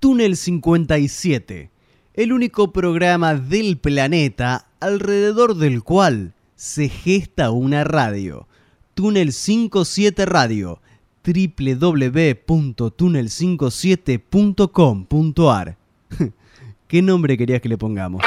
Túnel 57, el único programa del planeta alrededor del cual se gesta una radio. Túnel 57 Radio, www.túnel57.com.ar. ¿Qué nombre querías que le pongamos?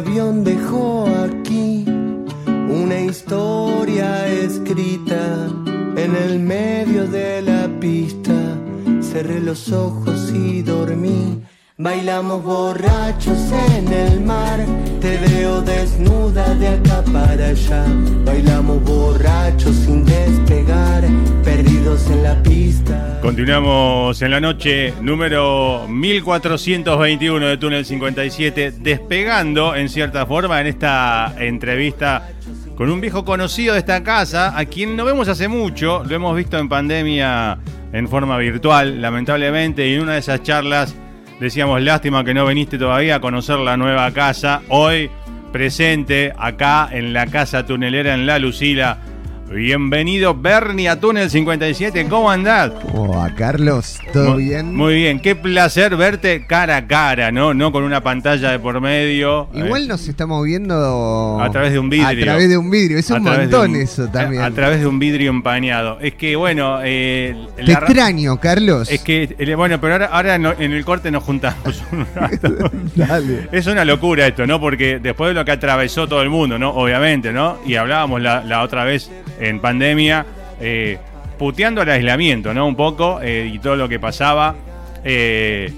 Avión dejó aquí una historia escrita en el medio de la pista. Cerré los ojos y dormí. Bailamos borrachos en el mar. Te veo desnuda de acá para allá. Bailamos borrachos sin despegar. Perdidos en la pista. Continuamos en la noche número 1421 de Túnel 57, despegando en cierta forma en esta entrevista con un viejo conocido de esta casa, a quien no vemos hace mucho, lo hemos visto en pandemia en forma virtual, lamentablemente, y en una de esas charlas decíamos, lástima que no viniste todavía a conocer la nueva casa, hoy presente acá en la casa tunelera en La Lucila. Bienvenido Bernie a Túnel 57, ¿cómo andás? Oh, a Carlos, ¿todo Muy- bien? Muy bien, qué placer verte cara a cara, ¿no? No con una pantalla de por medio. Igual eh, nos estamos viendo A través de un vidrio. A través de un vidrio, es un montón un- eso también. A, a través de un vidrio empañado. Es que, bueno, eh, Te la ra- extraño, Carlos. Es que, eh, bueno, pero ahora, ahora no- en el corte nos juntamos un rato. Dale. Es una locura esto, ¿no? Porque después de lo que atravesó todo el mundo, ¿no? Obviamente, ¿no? Y hablábamos la, la otra vez en pandemia, eh, puteando el aislamiento, ¿no? Un poco, eh, y todo lo que pasaba. Eh,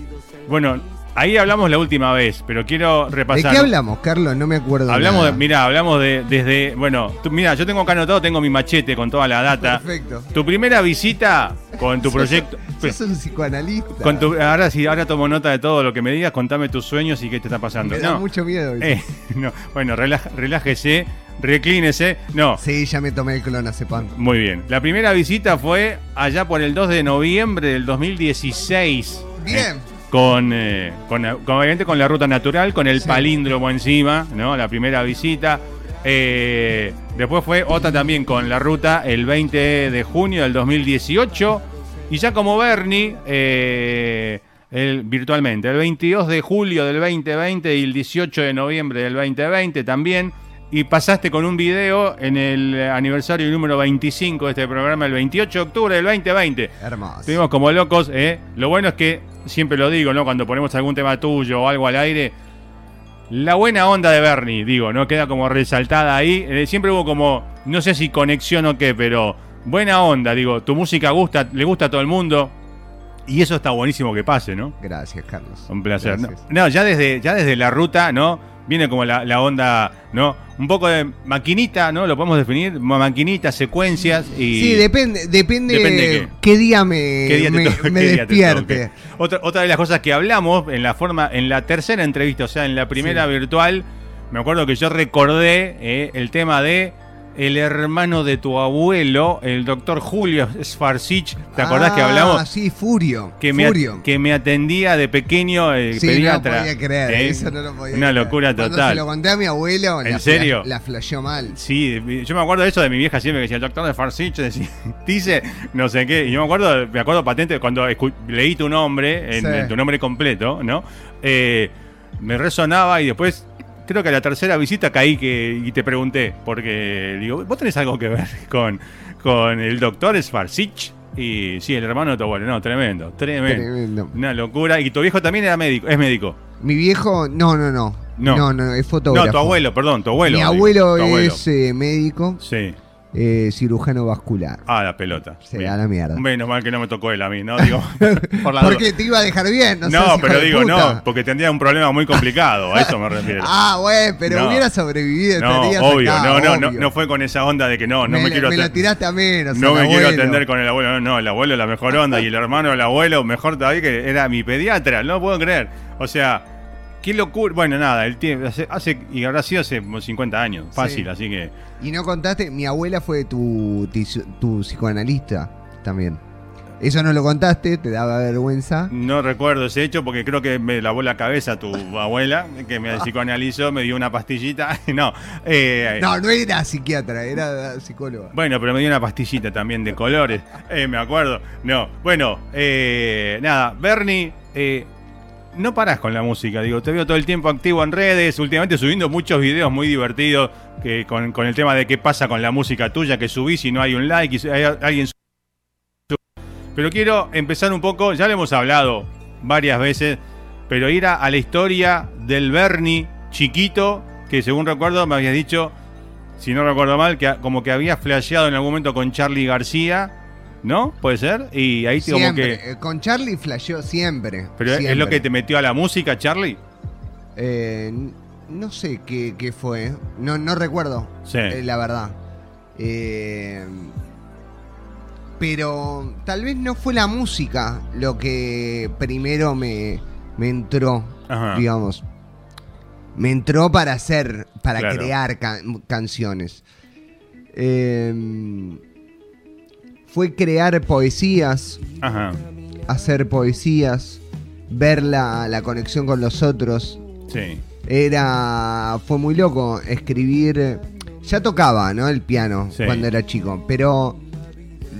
bueno, ahí hablamos la última vez, pero quiero ¿De repasar. qué hablamos, Carlos? No me acuerdo. Hablamos de, mira, hablamos de desde, bueno, tú- mira, yo tengo acá anotado, tengo mi machete con toda la data. Perfecto. Tu primera visita con tu proyecto. Sos un psicoanalista. Con tu- ahora sí, ahora tomo nota de todo lo que me digas, contame tus sueños y qué te está pasando. Me da No, mucho miedo. eh, no, bueno, relájese, reclínese. No, Sí, ya me tomé el clonazepam. muy bien. La primera visita fue allá por el 2 de noviembre del 2016. Bien. Eh, con, eh, con, con- obviamente con la ruta natural, con el Sí. palíndromo encima, ¿no? La primera visita. Eh, después fue otra también con la ruta el 20 de junio del 2018. Y ya como Bernie, el- virtualmente, el 22 de julio del 2020 y el 18 de noviembre del 2020 también. Y pasaste con un video en el aniversario número 25 de este programa, el 28 de octubre del 2020. Hermoso. Estuvimos como locos, ¿eh? Lo bueno es que, siempre lo digo, ¿no? Cuando ponemos algún tema tuyo o algo al aire, la buena onda de Bernie, digo, ¿no? Queda como resaltada ahí. Eh, siempre hubo como, no sé si conexión o qué, pero buena onda, digo, tu música gusta, le gusta a todo el mundo. Y eso está buenísimo que pase, ¿no? Gracias, Carlos. Un placer. No, no, ya desde, ya desde la ruta, ¿no? Viene como la, la onda, ¿no? Un poco de maquinita, ¿no? Lo podemos definir, ma- maquinita, secuencias y... Sí, depende, depende, Depende de qué. día me, ¿Qué día me, toque? me ¿Qué día te despierte. Otra, otra de las cosas que hablamos en la forma, en la tercera entrevista, o sea, en la primera virtual, me acuerdo que yo recordé eh, el tema de el hermano de tu abuelo, el doctor Julio Sfarsich. ¿Te acordás que Ah, hablamos? sí, Furio. Que me, Furio. at- que me atendía de pequeño el Sí, pediatra. no podía creer, ¿eh? eso no lo podía Una creer. locura Cuando total. se lo conté a mi abuelo, ¿En la, serio? La, la flasheó mal. Sí, yo me acuerdo de eso de mi vieja siempre que decía el doctor de Farsich, decía, dice no sé qué. Y yo me acuerdo, me acuerdo patente cuando leí tu nombre, en, Sí. en tu nombre completo, ¿no? Eh, me resonaba y después, creo que a la tercera visita caí que, y te pregunté, porque digo, vos tenés algo que ver con, con el doctor Svarsich y sí, el hermano de tu abuelo. No, tremendo, tremendo. Tremendo. Una locura. Y tu viejo también era médico, es médico. Mi viejo, no, no, no. No. No, no, es fotógrafo. No, tu abuelo, perdón, tu abuelo. Mi digo, abuelo tu abuelo. es eh, médico, Sí. Eh, cirujano vascular. Ah, la pelota. Se da la mierda. Menos mal que no me tocó él a mí, ¿no? Digo, por la duda. Porque te iba a dejar bien, no, No, seas pero digo, puta. no, porque tendría un problema muy complicado, a eso me refiero. Ah, güey, pero No. hubiera sobrevivido. no, obvio, acá, no, no, no, obvio. no fue con esa onda de que no, no me, me, quiero me lo tiraste a menos. No me quiero atender con el abuelo, no, no, el abuelo es la mejor onda y el hermano del abuelo mejor todavía que era mi pediatra, no puedo creer. O sea, qué locura. Bueno, nada, el tiempo hace, hace- y habrá sido hace como 50 años, fácil, Sí. así que Y no contaste, mi abuela fue tu, tu psicoanalista también. Eso no lo contaste, te daba vergüenza. no recuerdo ese hecho porque creo que me lavó la cabeza tu abuela, que me psicoanalizó, me dio una pastillita. No, eh, No, no era psiquiatra, era psicóloga. Bueno, pero me dio una pastillita también de colores, eh, me acuerdo. No, bueno, eh, nada, Bernie, no parás con la música, digo, te veo todo el tiempo activo en redes, últimamente subiendo muchos videos muy divertidos que con, el tema de qué pasa con la música tuya que subís y no hay un like y hay alguien. Pero quiero empezar un poco, ya lo hemos hablado varias veces, pero ir a, a la historia del Bernie chiquito, que según recuerdo me habías dicho si no recuerdo mal, que como que había flasheado en algún momento con Charlie García, ¿no? ¿Puede ser? Y ahí te- como Siempre. que... eh, Con Charlie flasheó siempre. Pero es- es siempre. lo que te metió a la música, Charlie. Eh, no sé qué, qué fue. No, no recuerdo. Sí. eh, la verdad. Eh, pero tal vez no fue la música lo que primero me, me entró, Ajá. digamos. Me entró para hacer, para Claro. crear can- canciones. Eh, fue crear poesías, Ajá. hacer poesías, ver la, la conexión con los otros. Sí. Era. Fue muy loco escribir. Ya tocaba, ¿no? El piano Sí. cuando era chico. Pero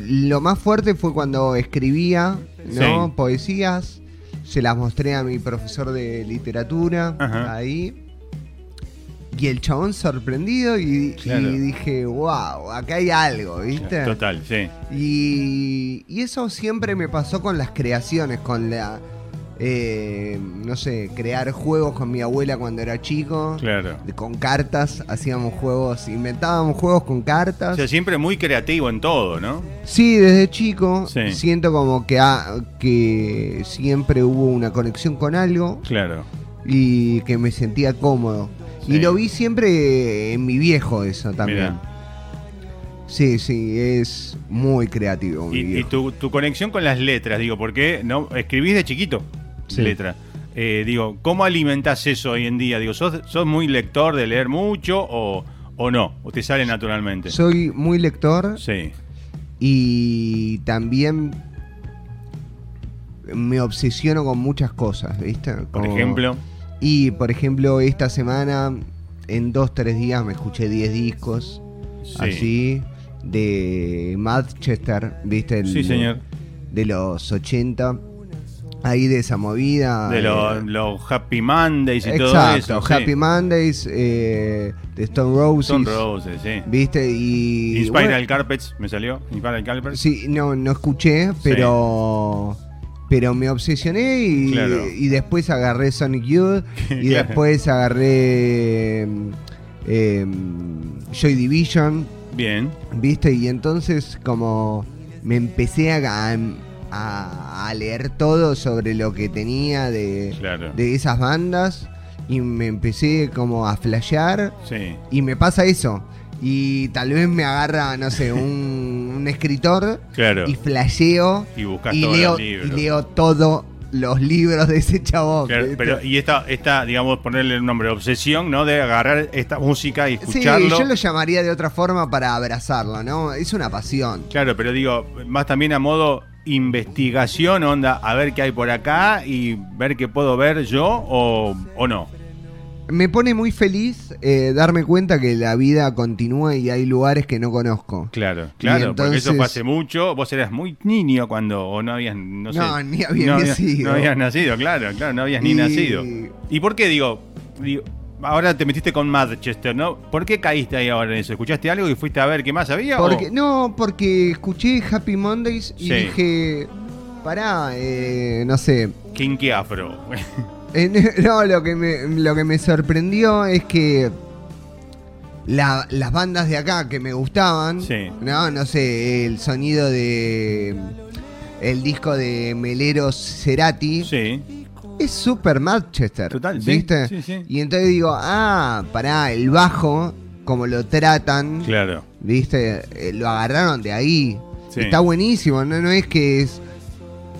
lo más fuerte fue cuando escribía, ¿no? Sí. Poesías. Se las mostré a mi profesor de literatura. Ajá. Ahí. Y el chabón sorprendido y, Claro. y dije, wow, acá hay algo, ¿viste? Total, sí. Y, y eso siempre me pasó con las creaciones, con la, eh, no sé, crear juegos con mi abuela cuando era chico, Claro. con cartas, hacíamos juegos, inventábamos juegos con O cartas. sea, siempre muy creativo en todo, ¿no? Sí, desde chico Sí. siento como que, ha- que siempre hubo una conexión con algo Claro. y que me sentía cómodo. Sí. Y lo vi siempre en mi viejo eso también. Mirá. Sí, sí, es muy creativo. mi Y, tu, tu conexión con las letras, digo, porque no escribís de chiquito Sí. letras. Eh, digo, ¿cómo alimentás eso hoy en día? Digo, ¿sos, sos muy lector de leer mucho o, o no? ¿O te sale naturalmente? Soy muy lector Sí, y también me obsesiono con muchas cosas, ¿viste? por ejemplo. Y por ejemplo, esta semana, en dos, tres días, me escuché 10 discos, Sí. así, de Manchester, ¿viste? El- Sí, señor. De los 80, ahí de esa movida. De eh, los los Happy Mondays y todo Exacto, eso. sí. Happy Mondays, eh, de Stone Roses. Stone Roses, sí. ¿Viste? Y. Inspiral bueno, Carpets, me salió. Inspiral Carpets. Sí, no, no escuché, pero. Pero me obsesioné y, Claro. y después agarré Sonic Youth y Claro. después agarré em, em, Joy Division, Bien. ¿viste? Y entonces como me empecé a, a- a leer todo sobre lo que tenía de, Claro. de esas bandas y me empecé como a flashear Sí. y me pasa eso. Y tal vez me agarra, no sé, un, un escritor Claro. y flasheo Y leo, y leo todos los libros de ese chabón. Claro, pero, y esta, esta, digamos, ponerle el nombre, obsesión, ¿no? De agarrar esta música y sí, escucharlo. yo lo llamaría de otra forma para abrazarlo, ¿no? Es una pasión. Claro, pero digo, más también a modo investigación, onda, a ver qué hay por acá y ver qué puedo ver yo o, o no. Me pone muy feliz eh, darme cuenta que la vida continúa y hay lugares que no conozco. Claro, claro, porque eso entonces- fue hace mucho. Vos eras muy niño cuando, o no habías, no sé. No, ni había no nacido. No habías nacido, claro, claro, no habías ni nacido. ¿Y por qué digo? digo, ahora te metiste con Manchester, ¿no? ¿Por qué caíste ahí ahora en eso? ¿Escuchaste algo y fuiste a ver qué más había? o- no, porque escuché Happy Mondays y Sí. dije, pará, eh, no sé. Kinky Afro. Eh, no, lo que, me, lo que me sorprendió es que la- las bandas de acá que me gustaban, Sí. no, no sé, el sonido de el disco de Melero Cerati sí, es super Manchester, Total, ¿viste? sí, sí. Y entonces digo, ah, pará, el bajo, como lo tratan, claro. ¿viste? Eh, lo agarraron de ahí. Está buenísimo, no, no es que es.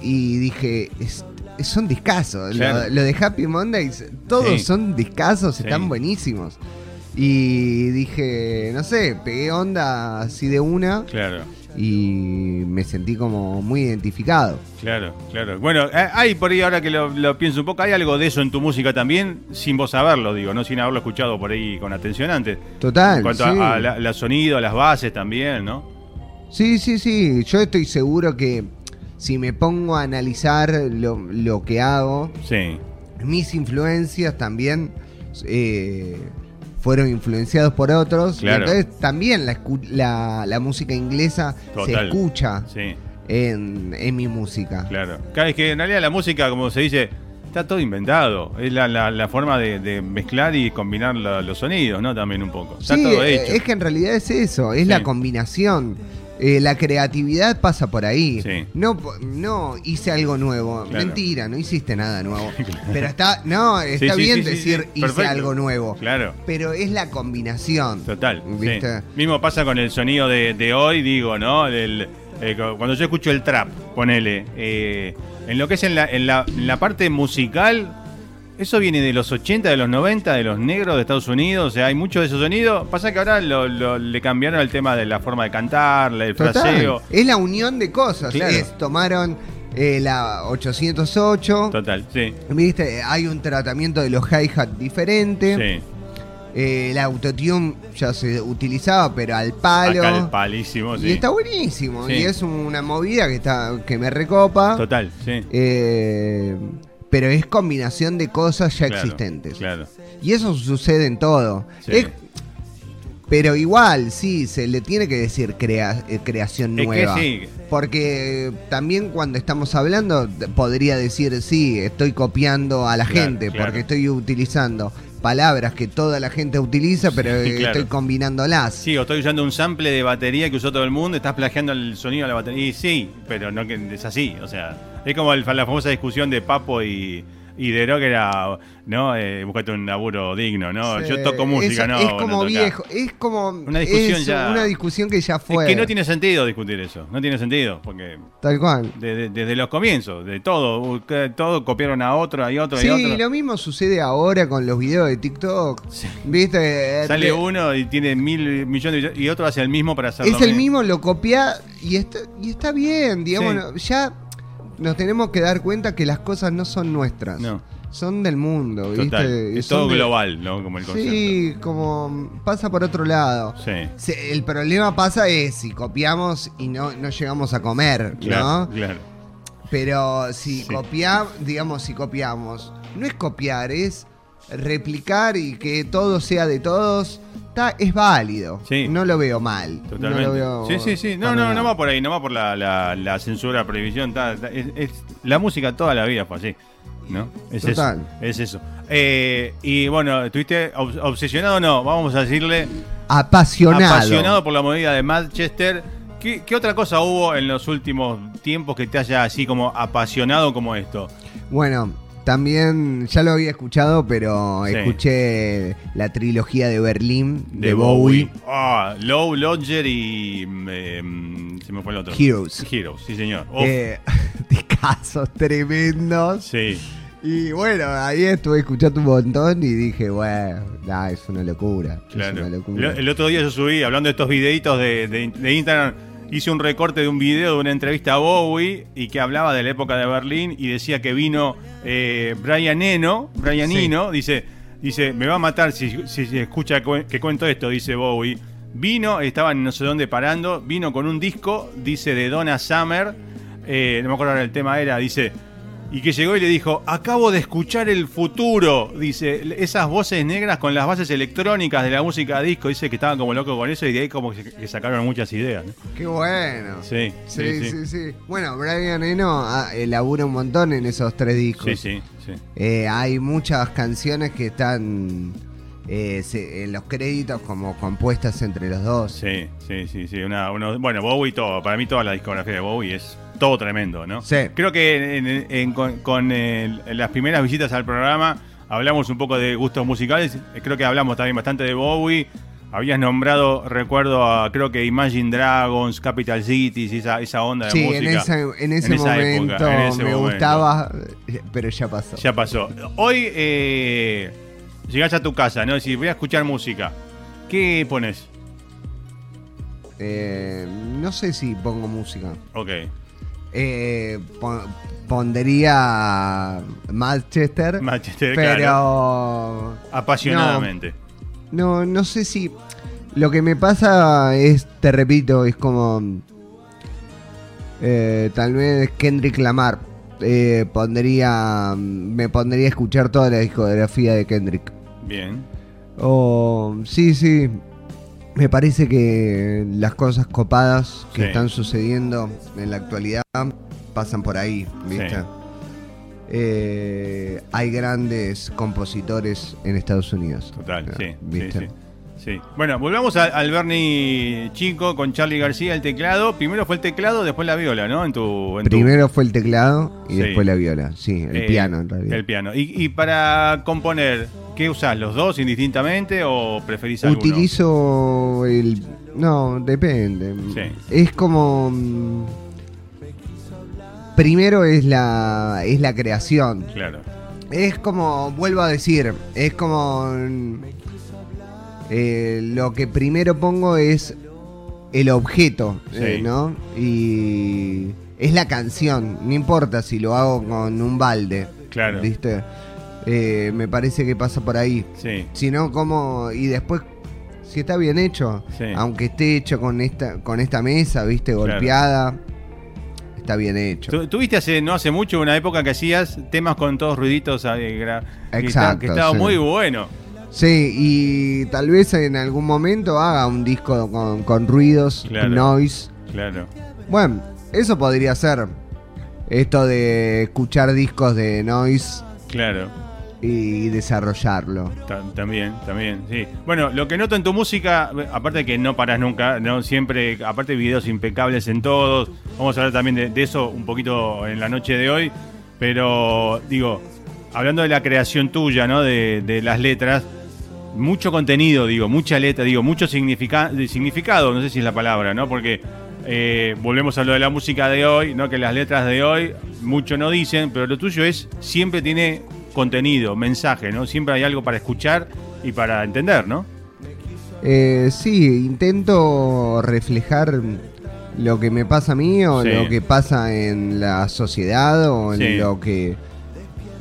Y dije, es- son discazos. Claro. Lo, lo de Happy Mondays, todos Sí. son discazos, Sí. están buenísimos. Y dije, no sé, pegué onda así de una Claro. y me sentí como muy identificado. Claro, claro. Bueno, eh, hay por ahí, ahora que lo, lo pienso un poco, hay algo de eso en tu música también, sin vos saberlo, digo, no sin haberlo escuchado por ahí con atención antes. Total. En cuanto sí. a, a la, la sonido, a las bases también, ¿no? Sí, sí, sí. Yo estoy seguro que si me pongo a analizar lo, lo que hago, Sí, mis influencias también eh, fueron influenciados por otros. y entonces también la, la, la música inglesa se escucha sí, en, en mi música. claro. Claro, es que en realidad la música, como se dice, está todo inventado. Es la, forma de, de mezclar y combinar los sonidos, ¿no? También un poco. Está Sí, todo eh, hecho. es que en realidad es eso, es Sí. la combinación. Eh, la creatividad pasa por ahí. Sí. No, no hice algo nuevo. Claro. Mentira, no hiciste nada nuevo. Pero está, no, está sí, bien sí, decir hice algo nuevo. Claro. Pero es la combinación. Total. ¿Viste? Mismo pasa con el sonido de, de hoy, digo, ¿no? Del, eh, cu- cuando yo escucho el trap, ponele. eh, en lo que es en la, en, la, en la parte musical, eso viene de los 80, de los 90, de los negros de Estados Unidos. O sea, hay mucho de esos sonidos. Pasa que ahora lo- lo- le cambiaron el tema de la forma de cantar, el Total. fraseo. Es la unión de cosas. Claro. Es, tomaron eh, la 808. Total, sí. ¿Viste? Hay un tratamiento de los hi-hat diferente. Sí. Eh, el autotune ya se utilizaba, pero al palo. Acá el palísimo, sí. Y está buenísimo. Sí. Y es una movida que está que me recopa. Total, sí. Eh, pero es combinación de cosas ya Claro, existentes. Claro. Y eso sucede en todo. Sí. Es- pero igual, sí, se le tiene que decir crea- eh, creación Es que nueva. sí. Porque también cuando estamos hablando, podría decir, sí, estoy copiando a la Claro, gente, porque estoy utilizando palabras que toda la gente utiliza, pero Sí, eh, claro. estoy combinándolas. Sí, o estoy usando un sample de batería que usó todo el mundo, estás plagiando el sonido de la batería. Y sí, pero no que es así. O sea, es como el- la famosa discusión de Papo y, y Dero que era, ¿no? Eh, buscate un laburo digno, ¿no? Sí, Yo toco música, es, ¿no? Es como viejo, es como Una discusión es ya- una discusión que ya fue. Es que no tiene sentido discutir eso, no tiene sentido, porque Tal cual. de- de- desde los comienzos, de todo, todo copiaron a otro, y otro, y Sí, otro. lo mismo sucede ahora con los videos de TikTok. ¿Viste? Sale De- uno y tiene mil millones de- y otro hace el mismo para hacerlo. Es el mismo, lo copia y está, y está bien, digamos. Sí. Ya nos tenemos que dar cuenta que las cosas no son nuestras. No. Son del mundo, ¿viste? Total, es son todo de- global, ¿no? Como el concepto. Sí, como pasa por otro lado. Sí. El problema pasa es si copiamos y no, no llegamos a comer, Claro, ¿no? claro. Pero si Sí. copiamos, digamos, si copiamos, no es copiar, es replicar y que todo sea de todos, está, es válido. Sí. No lo veo mal. Totalmente. No lo veo sí, sí, sí. No, no, no va por ahí, no va por la, la, la censura, prohibición. ta, es, es- la música toda la vida fue así. ¿No? Es Total. eso. Es eso. Eh, y bueno, ¿estuviste ob- obsesionado o no? Vamos a decirle Apasionado. apasionado por la movida de Manchester. ¿Qué, qué otra cosa hubo en los últimos tiempos que te haya así como apasionado como esto? Bueno, también ya lo había escuchado, pero Sí. escuché la trilogía de Berlín de, Bowie. Ah, Low, Lodger y. mm, eh, mm, se me fue el otro. Heroes. Heroes, sí, señor. Eh, discazos tremendos. sí. Y bueno, ahí estuve escuchando un montón y dije, bueno, nah, es una locura. Es Claro. una locura. El, el otro día yo subí, hablando de estos videitos de, de- de Instagram, hice un recorte de un video de una entrevista a Bowie y que hablaba de la época de Berlín y decía que vino eh, Brian Eno, Brian Sí. Eno, dice, dice, me va a matar si, si, escucha cu- que cuento esto, dice Bowie. Vino, estaba en no sé dónde parando, vino con un disco, dice de Donna Summer, eh, no me acuerdo ahora el tema era, dice, y que llegó y le dijo, acabo de escuchar el futuro, dice, esas voces negras con las bases electrónicas de la música disco, dice que estaban como locos con eso y de ahí como que, sacaron muchas ideas. ¿no? Qué bueno. Sí, Sí, sí, sí, sí. sí. Bueno, Brian Eno ah, eh, labura un montón en esos tres discos. Sí, sí, sí. Eh, hay muchas canciones que están eh, se- en los créditos como compuestas entre los dos. Sí, sí, sí, sí. Una, bueno, Bowie todo. Para mí toda la discografía de Bowie es todo tremendo, ¿no? Sí. Creo que en- en- en- con, con, eh, las primeras visitas al programa hablamos un poco de gustos musicales. Creo que hablamos también bastante de Bowie. Habías nombrado, recuerdo, a, creo que Imagine Dragons, Capital Cities, esa, esa onda de Sí, música. en, esa- en ese en esa época, momento en ese me momento. gustaba, pero ya pasó. Ya pasó. Hoy eh, llegás a tu casa, ¿no? Decís, voy a escuchar música. ¿Qué pones? Eh, no sé si pongo música. Ok. Eh, pon- pondría Manchester, Manchester, pero claro. Apasionadamente. no, no sé si lo que me pasa es, te repito, es como eh, tal vez Kendrick Lamar. Eh, pondría, me pondría a escuchar toda la discografía de Kendrick. Bien. O sí, sí. Me parece que las cosas copadas que Sí. están sucediendo en la actualidad pasan por ahí, ¿viste? Sí. Eh, hay grandes compositores en Estados Unidos. Total, Ah, sí, ¿viste? sí, sí. Bueno, volvamos a- al Bernie Chico con Charlie García, el teclado. Primero fue el teclado, después la viola, ¿no? En tu, en tu- Primero fue el teclado y Sí. después la viola. Sí, el eh, piano en realidad. El piano. Y, y para componer, ¿qué usás? ¿Los dos indistintamente o preferís alguno? Utilizo el. No, depende. Sí. Es como. mm, Primero es la, es la creación. Claro. Es como, vuelvo a decir, es como... eh, lo que primero pongo es el objeto, eh. ¿no? Y es la canción, no importa si lo hago con un balde, Claro. ¿viste? Eh, me parece que pasa por ahí. Sí. Sino como, y después, si está bien hecho, Sí. aunque esté hecho con esta, con esta mesa, ¿viste? Claro. Golpeada, está bien hecho. Tu- Tuviste hace no hace mucho una época que hacías temas con todos ruiditos eh, que, Exacto, está- que estaba sí. muy bueno. Sí, y tal vez en algún momento haga un disco con, con ruidos, Claro. noise. Claro. Bueno, eso podría ser. Esto de escuchar discos de noise Claro. y desarrollarlo. Ta- También, también, sí. Bueno, lo que noto en tu música, aparte de que no paras nunca, no siempre, aparte de videos impecables en todos, vamos a hablar también de, de eso un poquito en la noche de hoy, pero digo, hablando de la creación tuya, ¿no? De, de las letras, mucho contenido, digo, mucha letra, digo, mucho significa- significado, no sé si es la palabra, ¿no? Porque eh, volvemos a lo de la música de hoy, ¿no? Que las letras de hoy mucho no dicen, pero lo tuyo es, siempre tiene contenido, mensaje, ¿no? Siempre hay algo para escuchar y para entender, ¿no? Eh, sí, intento reflejar lo que me pasa a mí o Sí. lo que pasa en la sociedad o en Sí. lo que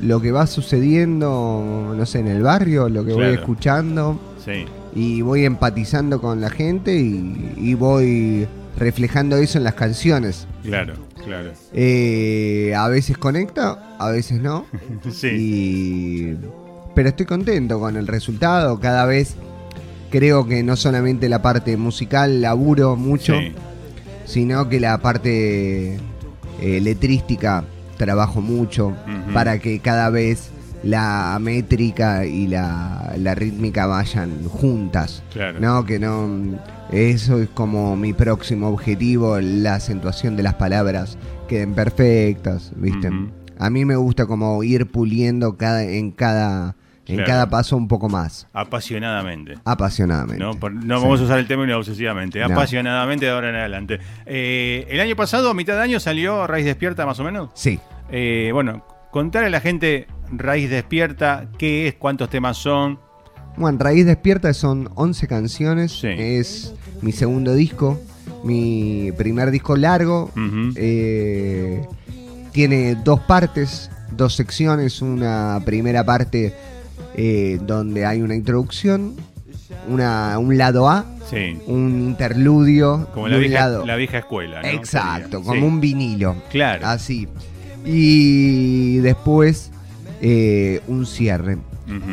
lo que va sucediendo, no sé, en el barrio, lo que voy escuchando. Sí, y voy empatizando con la gente y, y voy reflejando eso en las canciones. claro, claro. Eh, a veces conecta, a veces no. Sí, Y- pero estoy contento con el resultado. Cada vez creo que no solamente la parte musical laburo mucho, sí, sino que la parte eh, letrística trabajo mucho para que cada vez la métrica y la, la rítmica vayan juntas. claro. No, que no. Eso es como mi próximo objetivo, la acentuación de las palabras queden perfectas, ¿viste? A mí me gusta como ir puliendo cada, en cada en Claro. cada paso un poco más, Apasionadamente. apasionadamente. No, Por- no Sí. vamos a usar el término obsesivamente, No. apasionadamente de ahora en adelante. Eh, el año pasado, a mitad de año, salió Raíz Despierta más o menos. Sí. Eh, bueno, contar a la gente Raíz Despierta, qué es, cuántos temas son. Bueno, Raíz Despierta son 11 canciones, Sí. es mi segundo disco, mi primer disco largo. Eh, tiene dos partes, dos secciones. Una primera parte eh, donde hay una introducción, una, un lado A, Sí, un interludio como la vieja, lado. la vieja escuela. ¿no? Exacto, como Sí. un vinilo. Claro. Así. Y después eh, un cierre.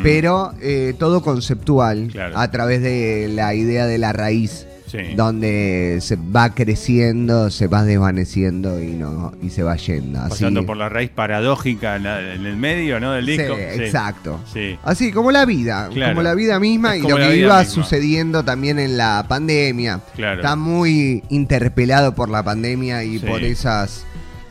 Pero eh, todo conceptual Claro. a través de la idea de la raíz, Sí. donde se va creciendo, se va desvaneciendo y no y se va yendo. Así, Pasando por la raíz paradójica en, la- en el medio, ¿no? Del Sí, disco. exacto. Sí. Así como la vida, Claro. como la vida misma Es y lo que iba misma. sucediendo también en la pandemia. Claro. Está muy interpelado por la pandemia y por esas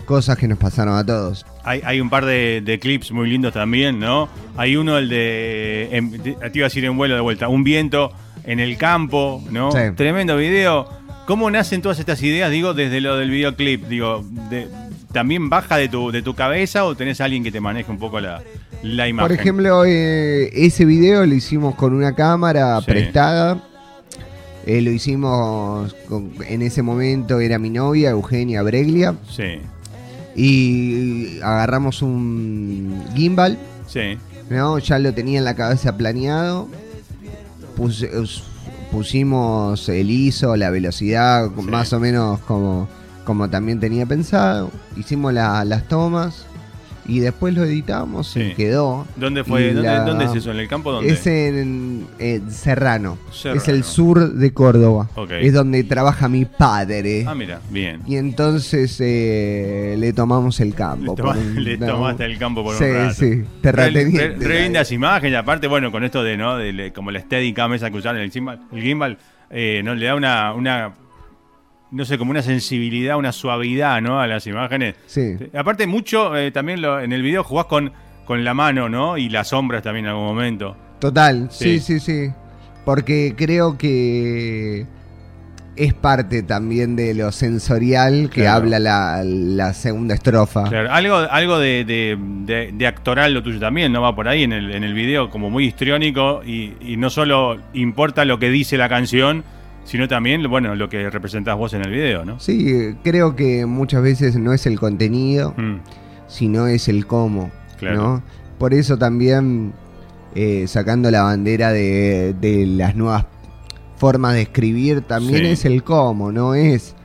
cosas que nos pasaron a todos. Hay, hay un par de, de clips muy lindos también, ¿no? Hay uno, el de, em, de- Te iba a decir en vuelo de vuelta. Un viento en el campo, ¿no? Sí. Tremendo video. ¿Cómo nacen todas estas ideas? Digo, desde lo del videoclip. Digo, de- ¿también baja de tu, de tu cabeza o tenés a alguien que te maneje un poco la, la imagen? Por ejemplo, eh, ese video lo hicimos con una cámara Sí. prestada. Eh, lo hicimos con- en ese momento, era mi novia, Eugenia Breglia. Sí, Y agarramos un gimbal, sí. ¿no? Ya lo tenía en la cabeza planeado. Pus- us- pusimos el ISO, la velocidad, Sí. más o menos como, como también tenía pensado. Hicimos la- las tomas y después lo editamos Sí. y quedó. ¿Dónde fue? ¿Dónde, la- dónde es eso? ¿En el campo? ¿Dónde? Es en, en Serrano. Serrano. Es el sur de Córdoba. Es donde trabaja mi padre. Ah, mira, bien. Y entonces eh, le tomamos el campo. Le, toma- por un- le no. tomaste el campo por Sí, un rato. sí, terrateniente. Re, re- lindas imágenes, aparte, bueno, con esto de, ¿no? De, como la Steadicam esa que usaron el gimbal, el gimbal eh, ¿no? Le da una, una, no sé, como una sensibilidad, una suavidad, ¿no? A las imágenes. Sí. Aparte, mucho, eh, también lo- en el video jugás con, con la mano, ¿no? Y las sombras también en algún momento. Total, Sí. sí, sí, sí. Porque creo que es parte también de lo sensorial que Claro. habla la, la segunda estrofa. Claro, algo, algo de, de- de- de actoral lo tuyo también, ¿no? Va por ahí en el, en el video como muy histriónico y, y no solo importa lo que dice la canción, sino también, bueno, lo que representás vos en el video, ¿no? Sí, creo que muchas veces no es el contenido, Mm, sino es el cómo. Claro. ¿no? Por eso también eh, sacando la bandera de, de las nuevas formas de escribir, también Sí. es el cómo, no es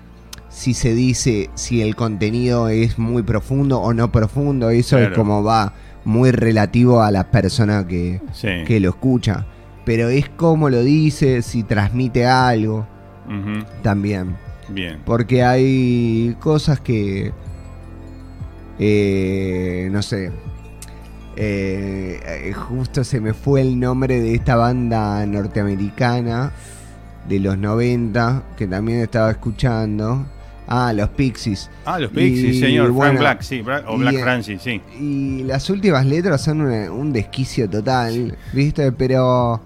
si se dice si el contenido es muy profundo o no profundo, eso Claro. es como va muy relativo a la persona que, sí. que lo escucha. Pero es cómo lo dice, si transmite algo también. Bien. Porque hay cosas que. eh, no sé. eh, eh, justo se me fue el nombre de esta banda norteamericana de los 90 que también estaba escuchando. Ah, los Pixies. Ah, los Pixies, Y, señor. Frank bueno, Black, sí. O Black eh, Francis, sí. Y las últimas letras son una- un desquicio total, ¿viste? Pero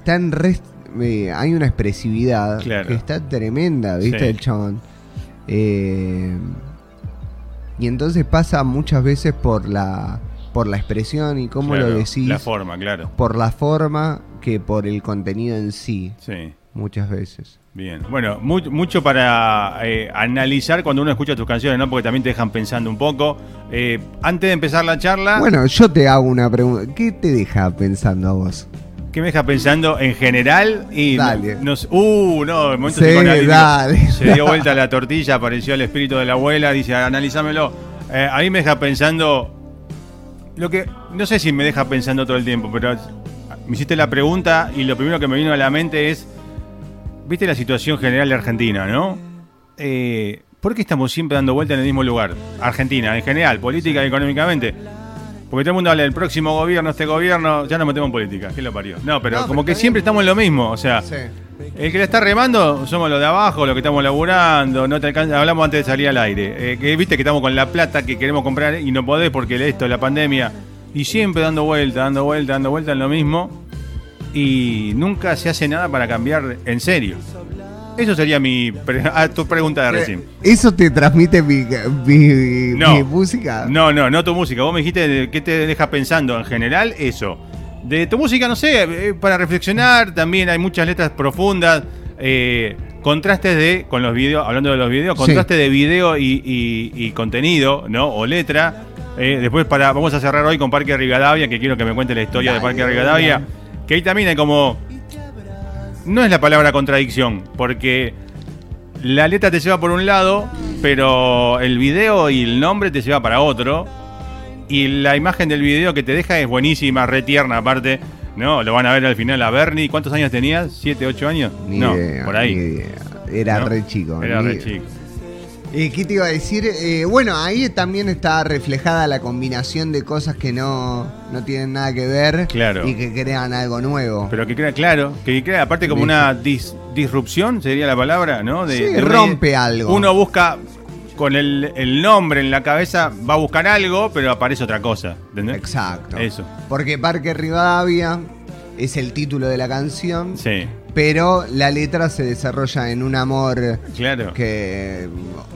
están re- eh, hay una expresividad Claro. que está tremenda, ¿viste? Sí. El chabón. Eh, y entonces pasa muchas veces por la por la expresión y cómo Claro, lo decís, La forma, claro. por la forma que por el contenido en sí, Sí. muchas veces. Bien, bueno, mu- mucho para eh, analizar cuando uno escucha tus canciones, ¿no? Porque también te dejan pensando un poco. Eh, antes de empezar la charla, Bueno, yo te hago una pregunta. ¿Qué te deja pensando a vos? ¿Qué me deja pensando en general? Y Dale. no- nos- uh, no, el momento Sí, dale. Se dio vuelta la tortilla, apareció el espíritu de la abuela, dice, analízamelo. Eh, a mí me deja pensando, lo que, no sé si me deja pensando todo el tiempo, pero me hiciste la pregunta y lo primero que me vino a la mente es, viste la situación general de Argentina, ¿no? Eh, ¿Por qué estamos siempre dando vuelta en el mismo lugar? Argentina, en general, política y económicamente. Porque todo el mundo habla del próximo gobierno, este gobierno, ya nos metemos en política, ¿qué lo parió? No, pero No, como pero que siempre bien. estamos en lo mismo, o sea, el que la está remando somos los de abajo, los que estamos laburando, no te alcanza, hablamos antes de salir al aire. Eh, que viste que estamos con la plata que queremos comprar y no podés porque esto, la pandemia, y siempre dando vuelta, dando vuelta, dando vuelta en lo mismo, y nunca se hace nada para cambiar en serio. Eso sería mi pre- a tu pregunta de recién. ¿Eso te transmite mi, mi- No. mi música? No, no, no tu música. Vos me dijiste qué te deja pensando en general, eso. De tu música, no sé, eh, para reflexionar, también hay muchas letras profundas. eh, contrastes de, con los videos, hablando de los videos, Sí. contraste de video y, y- y contenido, ¿no? O letra. Eh, después para, vamos a cerrar hoy con Parque Rivadavia, que quiero que me cuente la historia de Parque Rivadavia. Que ahí también hay como. No es la palabra contradicción, porque la letra te lleva por un lado, pero el video y el nombre te lleva para otro. Y la imagen del video que te deja es buenísima, re tierna aparte. ¿No? Lo van a ver al final a Bernie. ¿Cuántos años tenías? ¿Siete, ocho años? Ni no, idea, por ahí. ni idea. Era ¿No? re chico. Era re chico. Eh, ¿Qué te iba a decir? Eh, bueno, ahí también está reflejada la combinación de cosas que no, no tienen nada que ver Claro. y que crean algo nuevo. Pero que crea, claro, que crea aparte como una dis- disrupción, sería la palabra, ¿no? Sí, rompe algo. Uno busca con el, el nombre en la cabeza, va a buscar algo, pero aparece otra cosa. ¿Entendés? Exacto. Eso. Porque Parque Rivadavia es el título de la canción, Sí, pero la letra se desarrolla en un amor claro. que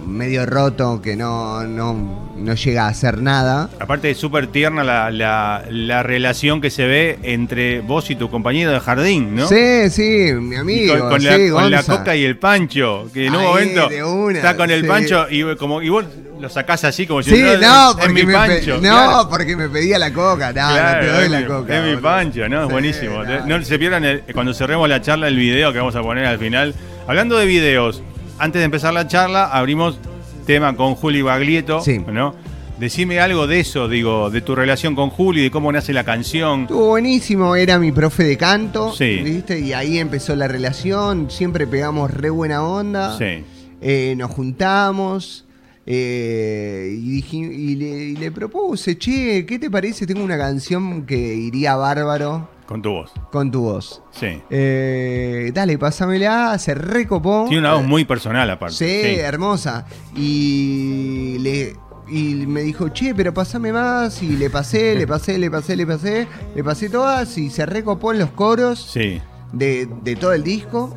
medio roto, que no, no, no llega a hacer nada. Aparte es súper tierna la, la- la relación que se ve entre vos y tu compañero de jardín, ¿no? Sí, sí, mi Y amigo. con, con sí, la, con la coca y el pancho, que en un Ahí, momento está con el sí. pancho y como y vos lo sacás así como si Sí, no, es porque, me, pe- no claro. porque me pedía la coca. No, Claro, no te doy la mi- coca. Es mi pancho, ¿no? Es Sí, buenísimo. no. No se pierdan el- cuando cerremos la charla el video que vamos a poner al final. Hablando de videos, antes de empezar la charla, abrimos tema con Juli Baglietto, Sí. ¿no? Decime algo de eso, digo, de tu relación con Juli, de cómo nace la canción. Estuvo buenísimo, era mi profe de canto, Sí. ¿viste? Y ahí empezó la relación, siempre pegamos re buena onda. Sí. Eh, nos juntamos eh, y, dije- y le, y le propuse, che, ¿qué te parece? Tengo una canción que iría bárbaro Con tu voz. con tu voz. Sí. Eh, dale, pásamela, se recopó. Tiene una voz muy personal aparte. Sí, hermosa. Y le y me dijo, che, pero pasame más. Y le pasé, le pasé, le pasé, le pasé. Le pasé todas y se recopó en los coros Sí. de, de todo el disco.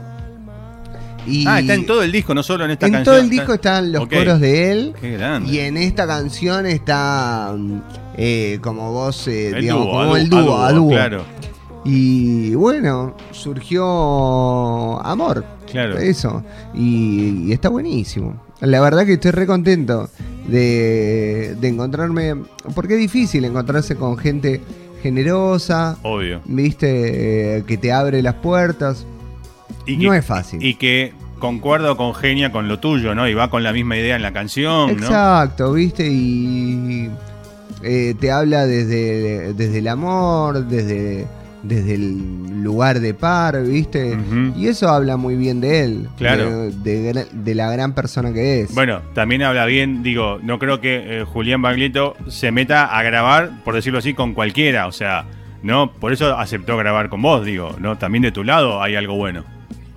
Y Ah, está en todo el disco, no solo en esta en canción. todo el disco están los coros de él. Qué grande. Y en esta canción está mm, eh, como voz, eh, El digamos, dúo, como a el dúo, a dúo, dúo. claro. Y bueno, surgió amor. Claro. Eso. Y, y está buenísimo. La verdad que estoy re contento de, de encontrarme. Porque es difícil encontrarse con gente generosa, Obvio. viste, Eh, que te abre las puertas. Y No es fácil. Y que concuerda o congenia con lo tuyo, ¿no? Y va con la misma idea en la canción, ¿no? Exacto, viste, y eh, te habla desde, desde el amor, desde, desde el lugar de par, viste. Y eso habla muy bien de él, Claro. de, de la gran persona que es. Bueno, también habla bien, digo, no creo que eh, Julián Baglietto se meta a grabar, por decirlo así, con cualquiera, o sea, no, por eso aceptó grabar con vos, digo, no, también de tu lado hay algo bueno.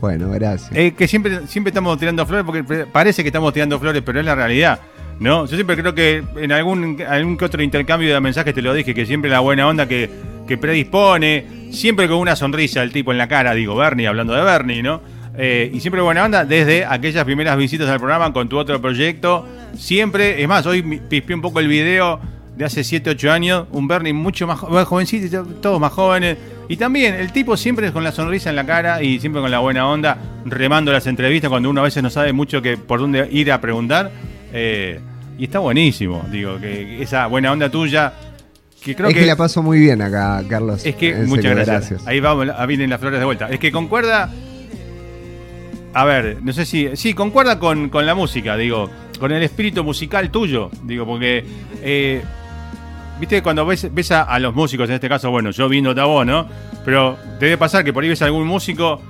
Bueno, gracias. Eh, que siempre, siempre estamos tirando flores, porque parece que estamos tirando flores, pero es la realidad. ¿No? Yo siempre creo que en algún, algún que otro intercambio de mensajes te lo dije, que siempre la buena onda que, que predispone, siempre con una sonrisa el tipo en la cara, digo, Bernie, hablando de Bernie, ¿no? Eh, y siempre buena onda desde aquellas primeras visitas al programa con tu otro proyecto. Siempre, es más, hoy pispié un poco el video de hace 7, 8 años, un Bernie mucho más jovencito, todos más jóvenes. Y también el tipo siempre con la sonrisa en la cara y siempre con la buena onda, remando las entrevistas cuando uno a veces no sabe mucho que por dónde ir a preguntar. Eh, y está buenísimo, digo, que esa buena onda tuya, que creo es que, que, la paso muy bien acá, Carlos. es que muchas serio, gracias. Ahí vamos, ahí vienen las flores de vuelta. Es que concuerda. A ver, no sé si. Sí, concuerda con, con la música, digo. Con el espíritu musical tuyo. Digo, porque. eh, Viste, cuando ves, ves a, a los músicos, en este caso, bueno, yo viéndote a vos, ¿no? Pero debe pasar que por ahí ves a algún músico.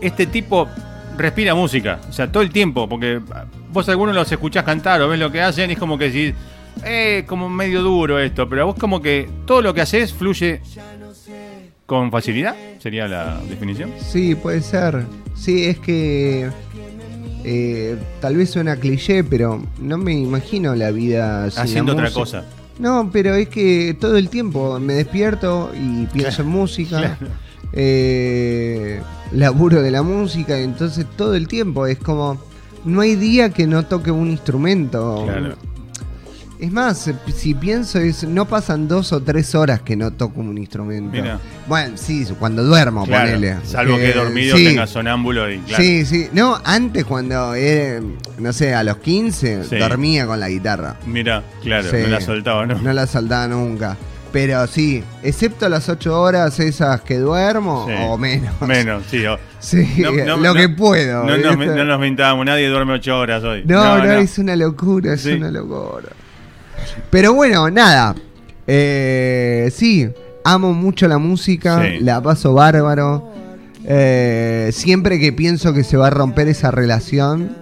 Este tipo respira música. O sea, todo el tiempo. Porque vos algunos los escuchás cantar o ves lo que hacen y es como que decís. Eh, como medio duro esto. Pero vos como que todo lo que haces fluye con facilidad, sería la definición. Sí, puede ser. Sí, es que eh, tal vez suena cliché, pero no me imagino la vida sin la Haciendo otra cosa. No, pero es que todo el tiempo me despierto y pienso en música. eh, laburo de la música, entonces todo el tiempo es como. No hay día que no toque un instrumento. Claro. Es más, si pienso, es no pasan dos o tres horas que no toco un instrumento. Mira. Bueno, sí, cuando duermo, Claro, ponele. salvo que Eh, dormido sí. tenga sonámbulo y claro. Sí, sí. No, antes cuando, eh, no sé, a los 15, Sí. dormía con la guitarra. Mira, claro, Sí. no la soltaba, ¿no? No la saltaba nunca. Pero sí, excepto las 8 horas esas que duermo, Sí. o menos. Menos, sí. o- Sí, No, no, lo no, que puedo. No, nos, mintamos, nadie duerme ocho horas hoy. No, no, es una locura, es Sí. una locura. Pero bueno, nada. Eh, sí, amo mucho la música, Sí. la paso bárbaro. Eh, siempre que pienso que se va a romper esa relación,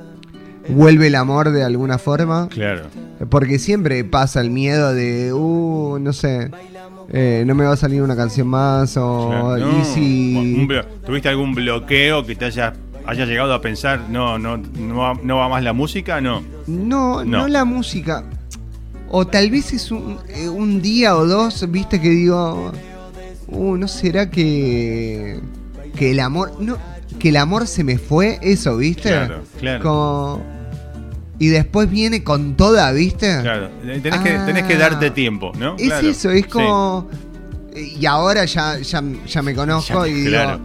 vuelve el amor de alguna forma. Claro. Porque siempre pasa el miedo de, uh, no sé, eh, no me va a salir una canción más o... claro. y si... ¿Tuviste algún bloqueo que te haya, haya llegado a pensar, no, no, no, va, no va más la música? No. No, no, No. la música. O tal vez es un, eh, un día o dos, viste, que digo, uh, ¿no será que, que el amor, no, que el amor se me fue? Eso, viste. Claro, claro. Como, y después viene con toda, viste. Claro. Tenés, que, tenés que Ah. darte tiempo, ¿no? Es Claro. eso, es Sí. como, y ahora ya, ya, ya me conozco Ya, y digo, claro.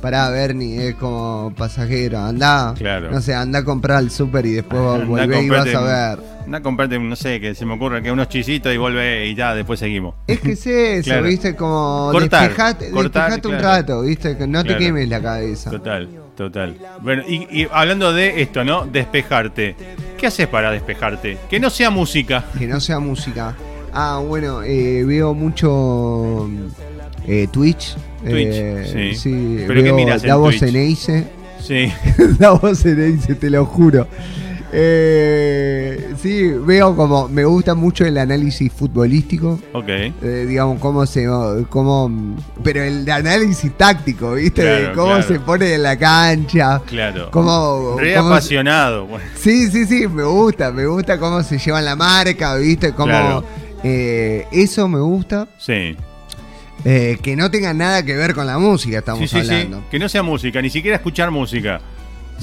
Pará, Bernie, es como pasajero, anda, Claro. no sé, anda a comprar al súper y después Andá volvé y vas a ver. Anda a comprarte, no sé, que se me ocurre que unos chisitos y vuelve y ya, después seguimos. Es que es eso, Claro. viste, como Cortar, despejate, cortar, despejate un rato, viste, que no te quemes la cabeza. Total, total. Bueno, y, y hablando de esto, ¿no? Despejarte. ¿Qué haces para despejarte? Que no sea música. Que no sea música. Ah, bueno, eh, veo mucho eh, Twitch. Twitch, eh, sí. ¿Pero qué miras en Davos Twitch? Sí. Davos te lo juro. Eh, sí, veo como me gusta mucho el análisis futbolístico. Ok. eh, digamos, cómo se. Cómo, pero el análisis táctico, ¿viste? Claro, cómo claro. se pone en la cancha. Claro. Cómo, Re cómo- apasionado. Bueno, Sí, sí, sí, me gusta. Me gusta cómo se llevan la marca, ¿viste? Cómo. Claro. eh, eso me gusta. Sí. Eh, que no tenga nada que ver con la música, estamos Sí, sí, sí. hablando. Que no sea música, ni siquiera escuchar música.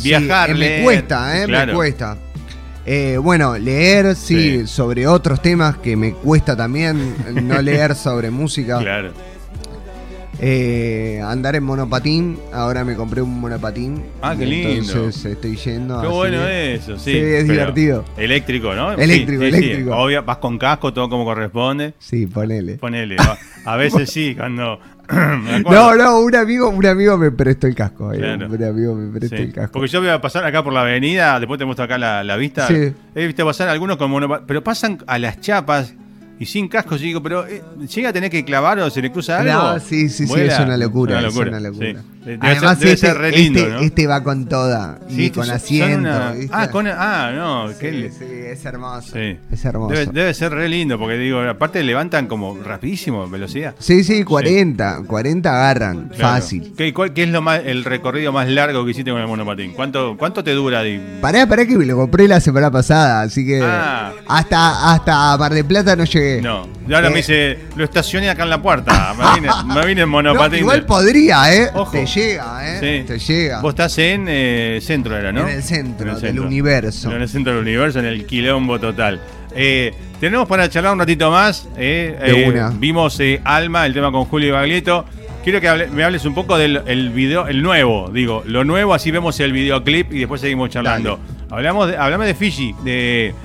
Viajar, eh, me cuesta, ¿eh? Claro. Me cuesta. Eh, bueno, leer, sí, Sí. sobre otros temas que me cuesta también. no leer sobre música. Claro. Eh, andar en monopatín. Ahora me compré un monopatín. Ah, qué lindo. Entonces estoy yendo. Qué así bueno que- eso, sí. Sí, es divertido. Eléctrico, ¿no? Eléctrico, Sí, sí, sí. eléctrico. Obvio, vas con casco, todo como corresponde. Sí, ponele. Ponele. A veces sí, cuando. No, no, un amigo, un amigo me prestó el casco. eh, Claro. Un amigo me prestó el casco. Porque yo voy a pasar acá por la avenida, después te muestro acá la, la vista. Sí. He visto pasar algunos con monopa- pero pasan a las chapas y sin cascos. Y digo, pero eh, ¿llega a tener que clavar o se le cruza algo? No, sí, sí, sí, es una locura. Es Es una locura. sí. Debe, Además, ser, debe este, ser re lindo, este, ¿no? este va con toda. Sí, y con son- son asiento. Ah, con, ah, no. Sí, qué li- sí, es hermoso. Es hermoso. Debe, debe ser re lindo, porque digo, aparte levantan como rapidísimo, velocidad. Sí, sí, 40. 40 agarran. Claro. Fácil. ¿Qué, cuál- qué es lo más, el recorrido más largo que hiciste con el monopatín? ¿Cuánto, cuánto te dura? Di- Pará, pará que lo compré la semana pasada, así que Ah. hasta, hasta Mar de Plata no llegué. No, y ahora Eh. me dice, lo estacioné acá en la puerta. Me vine, me vine en No, monopatín. igual de- podría, ¿eh? Ojo. Te llega, ¿eh? Sí. Te llega. Vos estás en eh, centro, era, ¿no? En el centro En el del universo. En el centro del universo, en el quilombo total. Eh, tenemos para charlar un ratito más. eh, De eh, una. Vimos Alma, el tema con Julio Baglietto. Quiero que hable- me hables un poco del el video, el nuevo, digo, lo nuevo, así vemos el videoclip y después seguimos charlando. Hablamos de, hablame de Fiji, de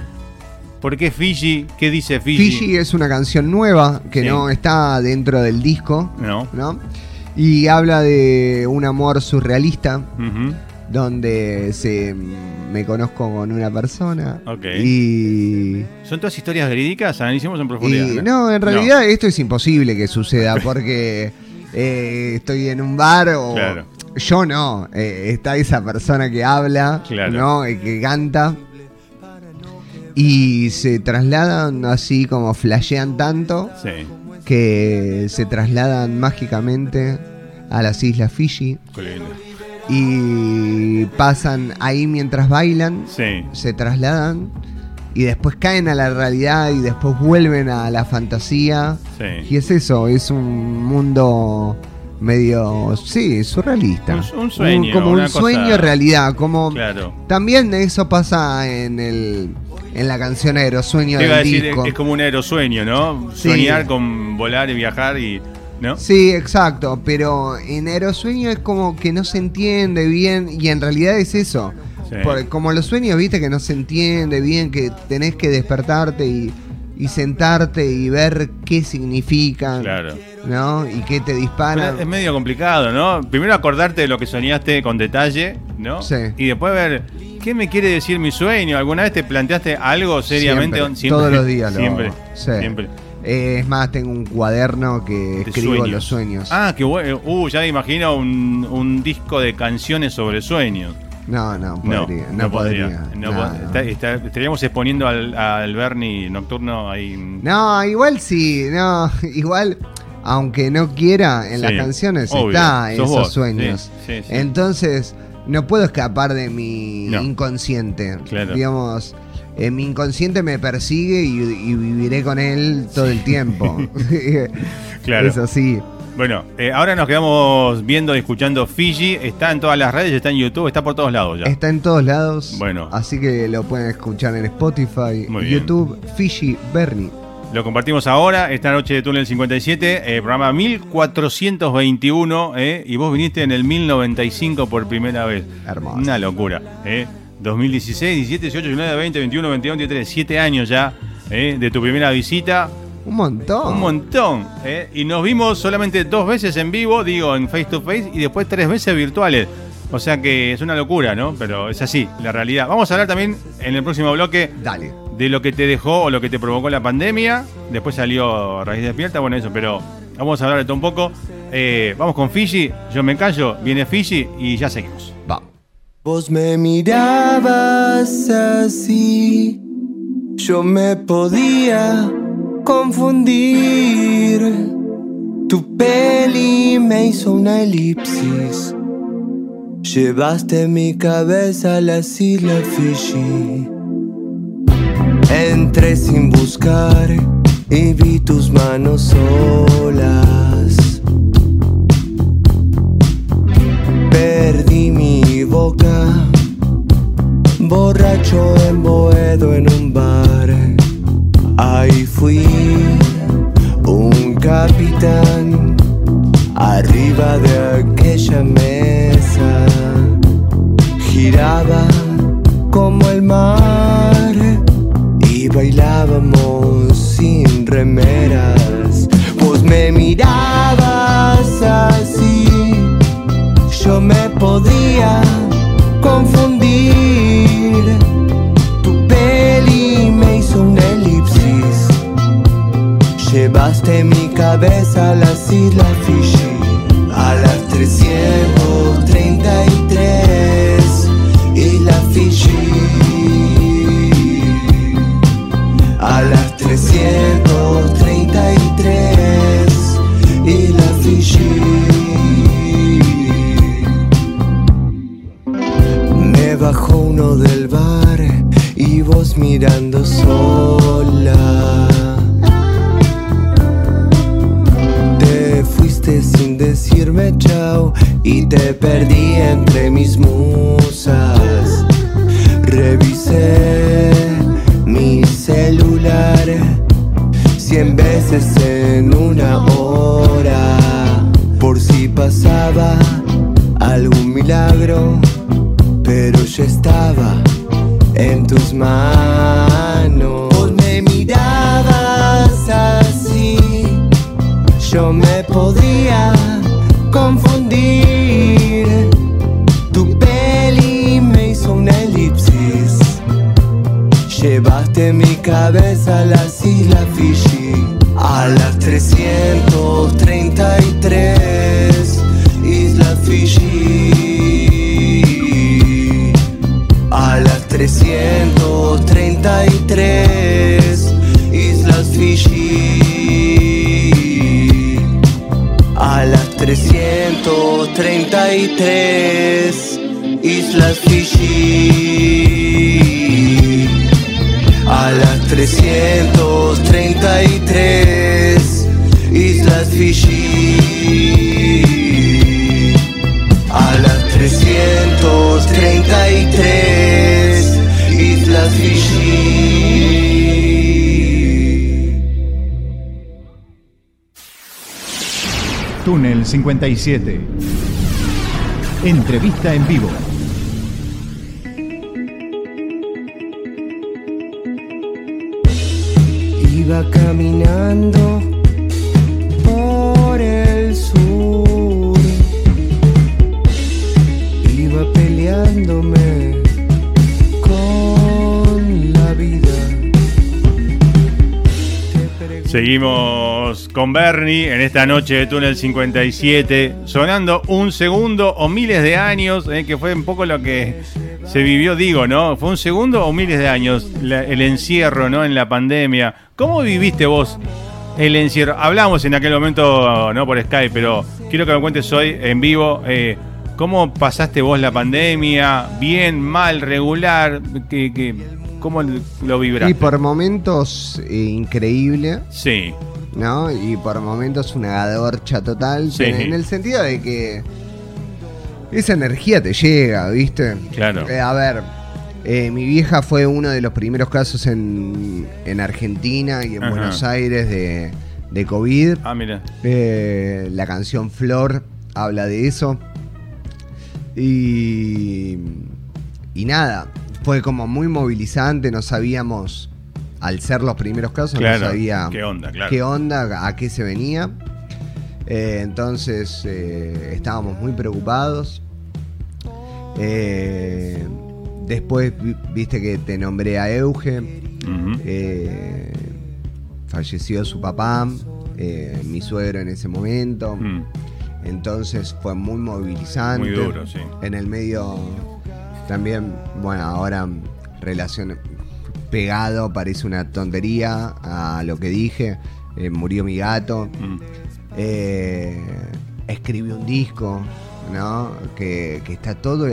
por qué Fiji, qué dice Fiji. Fiji es una canción nueva que Sí. no está dentro del disco, No. ¿no? Y habla de un amor surrealista donde se me conozco con una persona Ok. y, ¿Son todas historias verídicas? Analicemos en profundidad. y- no, en realidad esto es imposible que suceda porque eh, estoy en un bar o Claro. yo no, eh, está esa persona que habla, Claro. ¿no? Eh, que canta y se trasladan así como flashean tanto Sí, que se trasladan mágicamente a las islas Fiji y pasan ahí mientras bailan, Sí, se trasladan y después caen a la realidad y después vuelven a la fantasía. sí. Y es eso, es un mundo medio, sí, surrealista. Un- un sueño, como una un cosa- sueño realidad, como Claro. también eso pasa en el en la canción Aerosueño del decir, disco. es como un aerosueño, ¿no? Sí. Soñar con volar y viajar y. ¿No? Sí, exacto, pero en Aerosueño es como que no se entiende bien y en realidad es eso. Sí. Porque como los sueños, viste que no se entiende bien, que tenés que despertarte y, y sentarte y ver qué significan, Claro. ¿No? Y qué te disparan. Pero es medio complicado, ¿no? Primero acordarte de lo que soñaste con detalle, ¿no? Sí. Y después ver qué me quiere decir mi sueño. ¿Alguna vez te planteaste algo seriamente? Siempre, todos los días lo Siempre. Sí. Siempre. Eh, es más, tengo un cuaderno que De escribo sueños. los sueños. Ah, qué bueno. Uh, ya me imagino un, un disco de canciones sobre sueños. No, no, No, podría. no, No, podría. podría. No no. está- está- estaríamos exponiendo al, al Bernie nocturno ahí. No, igual sí, no, igual, aunque no quiera, en Sí, las canciones obvio, está sos esos vos, sueños. sí, sí, sí. Entonces, no puedo escapar de mi No. inconsciente. Claro. Digamos, eh, mi inconsciente me persigue y, y viviré con él todo el tiempo. Claro. Es así. Bueno, eh, ahora nos quedamos viendo y escuchando Fiji. Está en todas las redes, está en YouTube, está por todos lados ya. Está en todos lados. Bueno. Así que lo pueden escuchar en Spotify, Muy bien. YouTube, Fiji Bernie. Lo compartimos ahora, esta noche de Túnel 57, eh, programa 1421, eh, y vos viniste en el 1095 por primera vez. Hermoso. Una locura. Eh. 2016, 17, 18, 19, 20, 21, 22, 23, 7 años ya eh, de tu primera visita. Un montón. Un montón. Y nos vimos solamente dos veces en vivo, digo, en face to face, y después tres veces virtuales. O sea que es una locura, ¿no? Pero es así, la realidad. Vamos a hablar también en el próximo bloque Dale. De lo que te dejó o lo que te provocó la pandemia. Después salió Raíz Despierta, bueno, eso, pero vamos a hablar de todo un poco. Eh, vamos con Fiji, yo me callo, viene Fiji y ya seguimos. Vamos. Vos me mirabas así, yo me podía confundir. Tu peli me hizo una elipsis. Llevaste mi cabeza a las islas Fiji. Entré sin buscar y vi tus manos solas. Perdí mi boca, borracho en Boedo en un bar. Ahí fui un capitán, arriba de aquella mesa. Giraba como el mar bailábamos sin remeras. Vos me mirabas así yo me podía confundir. Tu peli me hizo una elipsis. Llevaste mi cabeza a las islas Fiji. A las 333 del bar y vos mirando sola. Te fuiste sin decirme chao y te perdí entre mis musas. Revisé mi celular cien veces en una hora por si pasaba algún milagro pero yo estaba en tus manos. 57. Entrevista en vivo. Con Bernie en esta noche de Túnel 57, sonando un segundo o miles de años, eh, que fue un poco lo que se vivió, digo, ¿no? ¿Fue un segundo o miles de años la- el encierro, ¿no? En la pandemia. ¿Cómo viviste vos el encierro? Hablamos en aquel momento, no por Skype, pero quiero que me cuentes hoy en vivo. eh, ¿Cómo pasaste vos la pandemia? ¿Bien, mal, regular? ¿Qué, qué- cómo lo vibraste? Y por momentos eh, increíble, Sí, ¿no? Y por momentos una gadorcha total, Sí. en el sentido de que esa energía te llega, ¿viste? Claro. Eh, a ver, eh, mi vieja fue uno de los primeros casos en, en Argentina y en Ajá. Buenos Aires de, de COVID. ah, mira. Eh, la canción Flor habla de eso. Y, y nada, fue como muy movilizante, no sabíamos, al ser los primeros casos, Claro, no sabía qué onda, claro. qué onda, a qué se venía. Eh, entonces eh, estábamos muy preocupados. Eh, después vi- viste que te nombré a Euge. Falleció su papá, mi suegro en ese momento. Mm. Entonces fue muy movilizante. Muy duro, sí. En el medio también, bueno, ahora relación pegado, parece una tontería a lo que dije. Eh, murió mi gato. Mm. Eh, escribí un disco, ¿no? Que, que está todo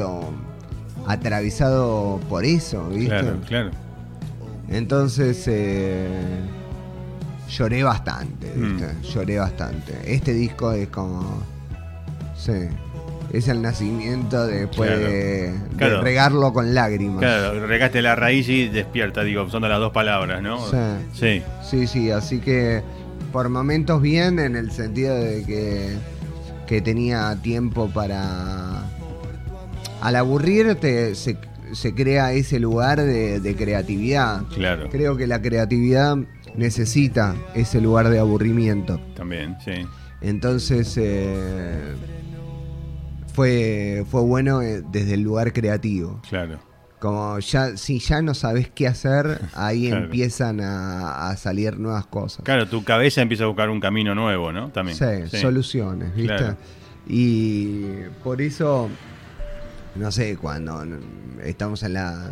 atravesado por eso, ¿viste? Claro, claro. Entonces eh, lloré bastante, ¿viste? Mm. Lloré bastante. Este disco es como. Sí. Es el nacimiento después Claro. de, de Claro. regarlo con lágrimas. Claro, regaste la raíz y despierta, digo, son las dos palabras, ¿no? Sí. Sí. Sí, sí, así que por momentos bien en el sentido de que, que tenía tiempo para... Al aburrirte se, se crea ese lugar de, de creatividad. Claro. Creo que la creatividad necesita ese lugar de aburrimiento. También, sí. Entonces eh, fue, fue bueno eh, desde el lugar creativo. Claro. Como ya, si ya no sabes qué hacer, ahí Claro. empiezan a, a salir nuevas cosas. Claro, tu cabeza empieza a buscar un camino nuevo, ¿no? También. Sí, soluciones, ¿viste? Claro. Y por eso, no sé, cuando estamos en la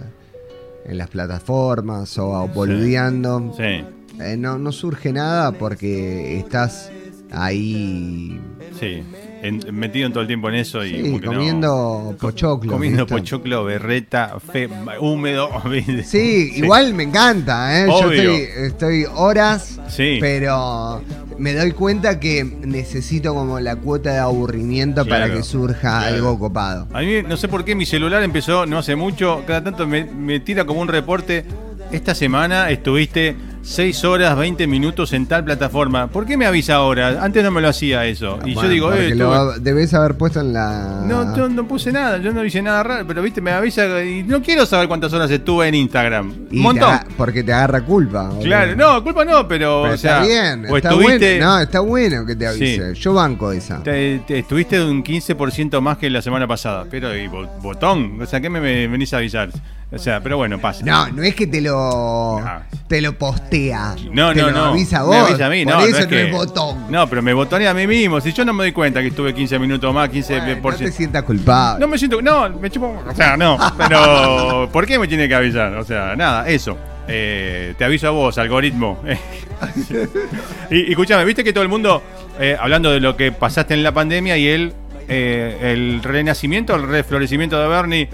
en las plataformas o boludeando, Sí, eh, no, no surge nada porque estás ahí sí. En- metido en todo el tiempo en eso y sí, no- comiendo pochoclo. comiendo ¿viste? pochoclo, berreta, fe, húmedo. Sí, igual me encanta, ¿eh? Yo estoy, estoy horas, Sí. pero me doy cuenta que necesito como la cuota de aburrimiento para que surja claro. algo copado. A mí no sé por qué mi celular empezó no hace mucho, cada tanto me, me tira como un reporte. Esta semana estuviste 6 horas 20 minutos en tal plataforma. ¿Por qué me avisa ahora? Antes no me lo hacía eso. Y yo digo, eh, lo debes haber puesto en la. no, yo no puse nada, yo no hice nada raro, pero viste, me avisa y no quiero saber cuántas horas estuve en Instagram. Y Un montón. porque te agarra culpa. Claro, no, culpa no, pero, Pero o sea, está bien, o está estuviste, bueno. No, está bueno que te avise. Sí. Yo banco esa. te- te- estuviste de un 15% más que la semana pasada, pero y bo- botón, o sea, ¿qué me, me venís a avisar? O sea, pero bueno, pasa. No, no es que te lo No. te lo postea. No, te no, lo no. avisa Me vos. avisa a mí, Por no, no eso es no que- es botón. No, pero me botoné a mí mismo. Si yo no me doy cuenta que estuve 15 minutos más, 15 Bueno, por no te sientas culpable. No me siento. No, me chupo. O sea, no. Pero, ¿por qué me tiene que avisar? O sea, nada, eso. Eh, te aviso a vos, algoritmo. y, escúchame, viste que todo el mundo, eh, hablando de lo que pasaste en la pandemia y el, eh, el renacimiento, el reflorecimiento de Bernie,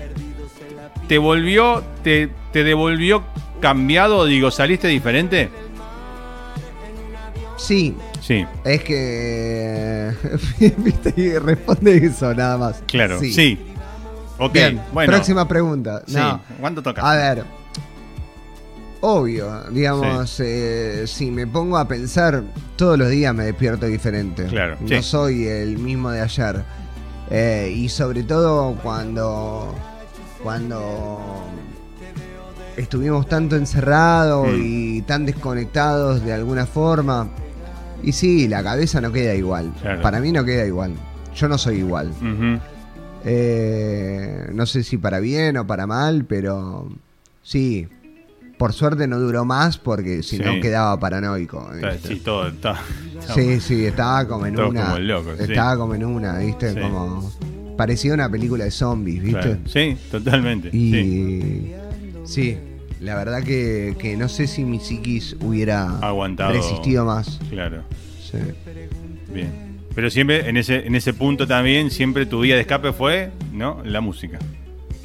¿te volvió, te, te devolvió cambiado? Digo, ¿saliste diferente? Sí, Sí, es que. Viste, y responde eso nada más. claro. Sí. Ok, Bien, bueno. próxima pregunta. Sí. ¿cuánto toca? A ver. Obvio, digamos, eh, si me pongo a pensar, todos los días me despierto diferente. Claro, No sí. soy el mismo de ayer. Eh, y sobre todo cuando. Cuando estuvimos tanto encerrados Mm. y tan desconectados de alguna forma. Y sí, la cabeza no queda igual. Claro. Para mí no queda igual. Yo no soy igual. Eh, no sé si para bien o para mal, pero sí. Por suerte no duró más porque si Sí. no quedaba paranoico. Sí, todo. Está, Sí, sí, estaba como en una. como locos, sí. estaba como en una, ¿viste? Como. Parecía una película de zombies, ¿viste? claro. Sí, totalmente. Y. Sí. Sí. la verdad que, que no sé si mi psiquis hubiera Aguantado. resistido más. Claro. Sí. Bien. Pero siempre, en ese, en ese punto también, siempre tu vía de escape fue, ¿no? La música.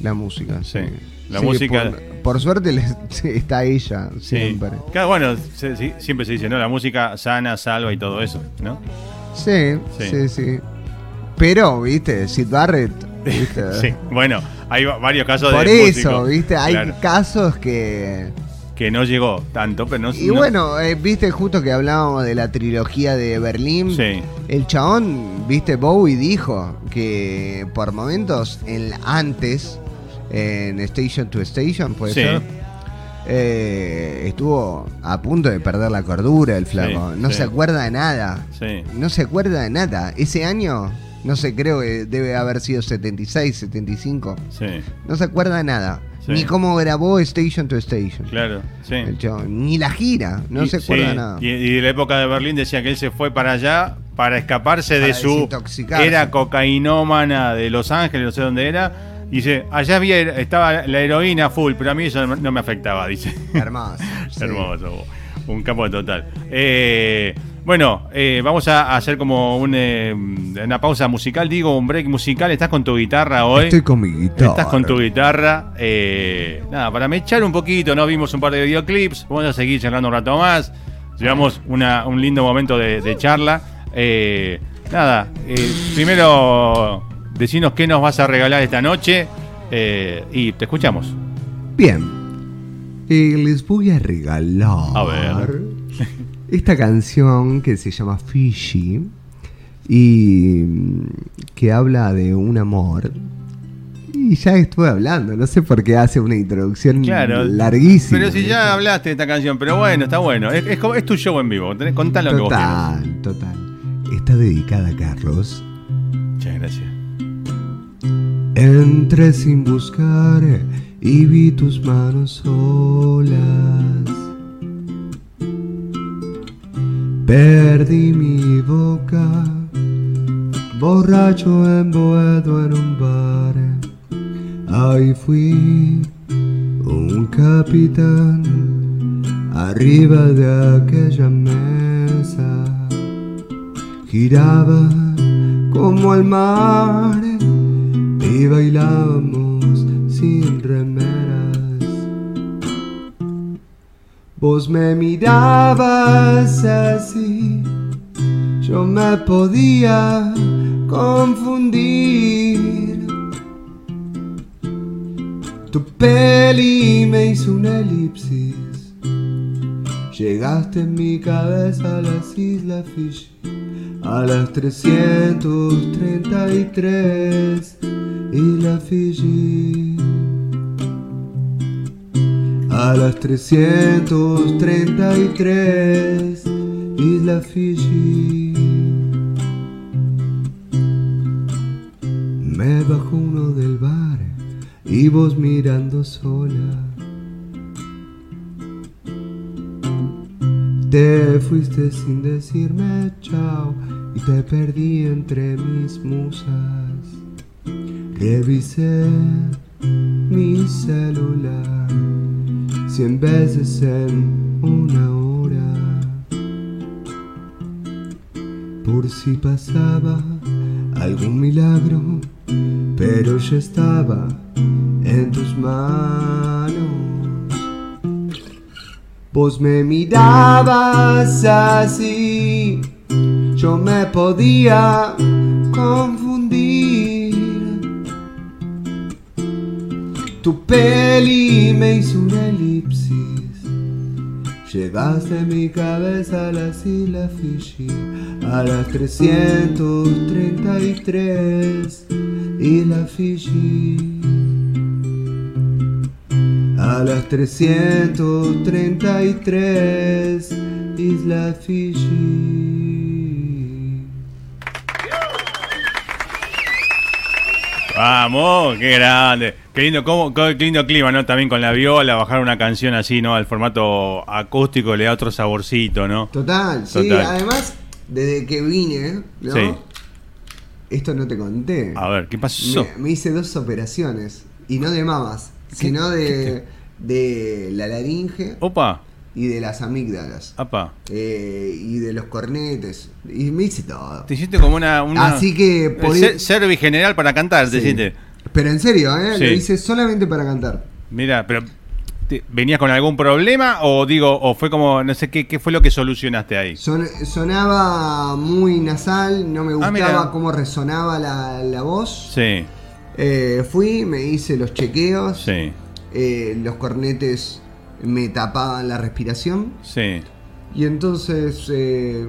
La música, sí. Sí. La Sí, música- Por, por suerte les- sí, está ella, Sí. siempre. Claro, bueno, se- sí, siempre se dice, ¿no? La música sana, salva y todo eso, ¿no? Sí, Sí. sí, sí. Pero, viste, Sid Barrett, viste. Sí. Bueno, hay va- varios casos Por de eso, músicos, viste, hay claro, casos que... que no llegó tanto, pero no Y no- bueno, eh, viste justo que hablábamos de la trilogía de Berlín. Sí. El chabón, viste, Bowie dijo que por momentos, en, antes, en Station to Station, puede Sí. ser, eh, estuvo a punto de perder la cordura el flaco. Sí, no sí. se acuerda de nada. Sí. No se acuerda de nada. Ese año, no sé, creo que debe haber sido 76, 75. Sí, No se acuerda de nada. Sí. Ni cómo grabó Station to Station. claro, sí. El ni la gira, no Y- se acuerda sí, nada. Y, y de la época de Berlín decía que él se fue para allá para escaparse de su. Era cocainómana de Los Ángeles, no sé dónde era. Dice, allá había, estaba la heroína full, pero a mí eso no, me afectaba, dice. Hermoso. Hermoso, un campo total. Eh, bueno, eh, vamos a hacer como un, eh, una pausa musical, digo, un break musical. ¿Estás con tu guitarra hoy? Estoy con mi guitarra. Estás con tu guitarra. eh, nada, para mechar un poquito, ¿no? Vimos un par de videoclips. Vamos a seguir charlando un rato más. Llevamos una- un lindo momento de, de charla. Eh, nada, primero, decinos qué nos vas a regalar esta noche. y te escuchamos. Bien. Les voy a regalar A ver. esta canción que se llama Fishy y mm, que habla de un amor. Y ya estuve hablando, no sé por qué hace una introducción Claro. larguísima. Pero si ya hablaste de esta canción, pero bueno, está bueno. Es, es tu show en vivo. Contá lo que vos quieras. Total, total. Está dedicada a Carlos. Muchas gracias. Entré sin buscar y vi tus manos solas. Perdí mi boca, borracho emboedo en un bar. Ahí fui un capitán arriba de aquella mesa. Giraba como el mar y bailábamos sin remeras. Vos me mirabas así, yo me podía confundir. Tu peli me hizo una elipsis. Llegaste en mi cabeza a las Islas Fiji a las 333 Islas Fiji. A las 333 Islas Fiji. Me bajó uno del bar y vos mirando sola. Te fuiste sin decirme chao y te perdí entre mis musas. Revisé mi celular cien veces en una hora. Por si pasaba algún milagro, pero yo estaba en tus manos. Vos me mirabas así, yo me podía confundir. Tu peli me hizo una elipsis. Llegaste en mi cabeza a las Islas Fiji a las 333 Islas Fiji. A las 333 Islas Fiji. Vamos, qué grande. Qué lindo, cómo- qué lindo clima, ¿no? También con la viola, bajar una canción así, ¿no? Al formato acústico le da otro saborcito, ¿no? Total, sí, además, desde que vine, ¿no? Sí. Esto no te conté. A ver, ¿qué pasó? Me, me hice dos operaciones. Y no de mamas, sino de, de la laringe Opa, y de las amígdalas. apa. eh, y de los cornetes. Y me hice todo. Te hiciste como una. una Así que por Ser- Servi general para cantar, te hiciste. Pero en serio, ¿eh? Sí. Lo hice solamente para cantar. Mira, pero. te- ¿Venías con algún problema o digo, o fue como, no sé qué, qué fue lo que solucionaste ahí? Son- sonaba muy nasal, no me Ah, gustaba cómo resonaba la, la voz. Sí, Eh, fui, me hice los chequeos. sí, eh, los cornetes me tapaban la respiración. sí. Y entonces eh,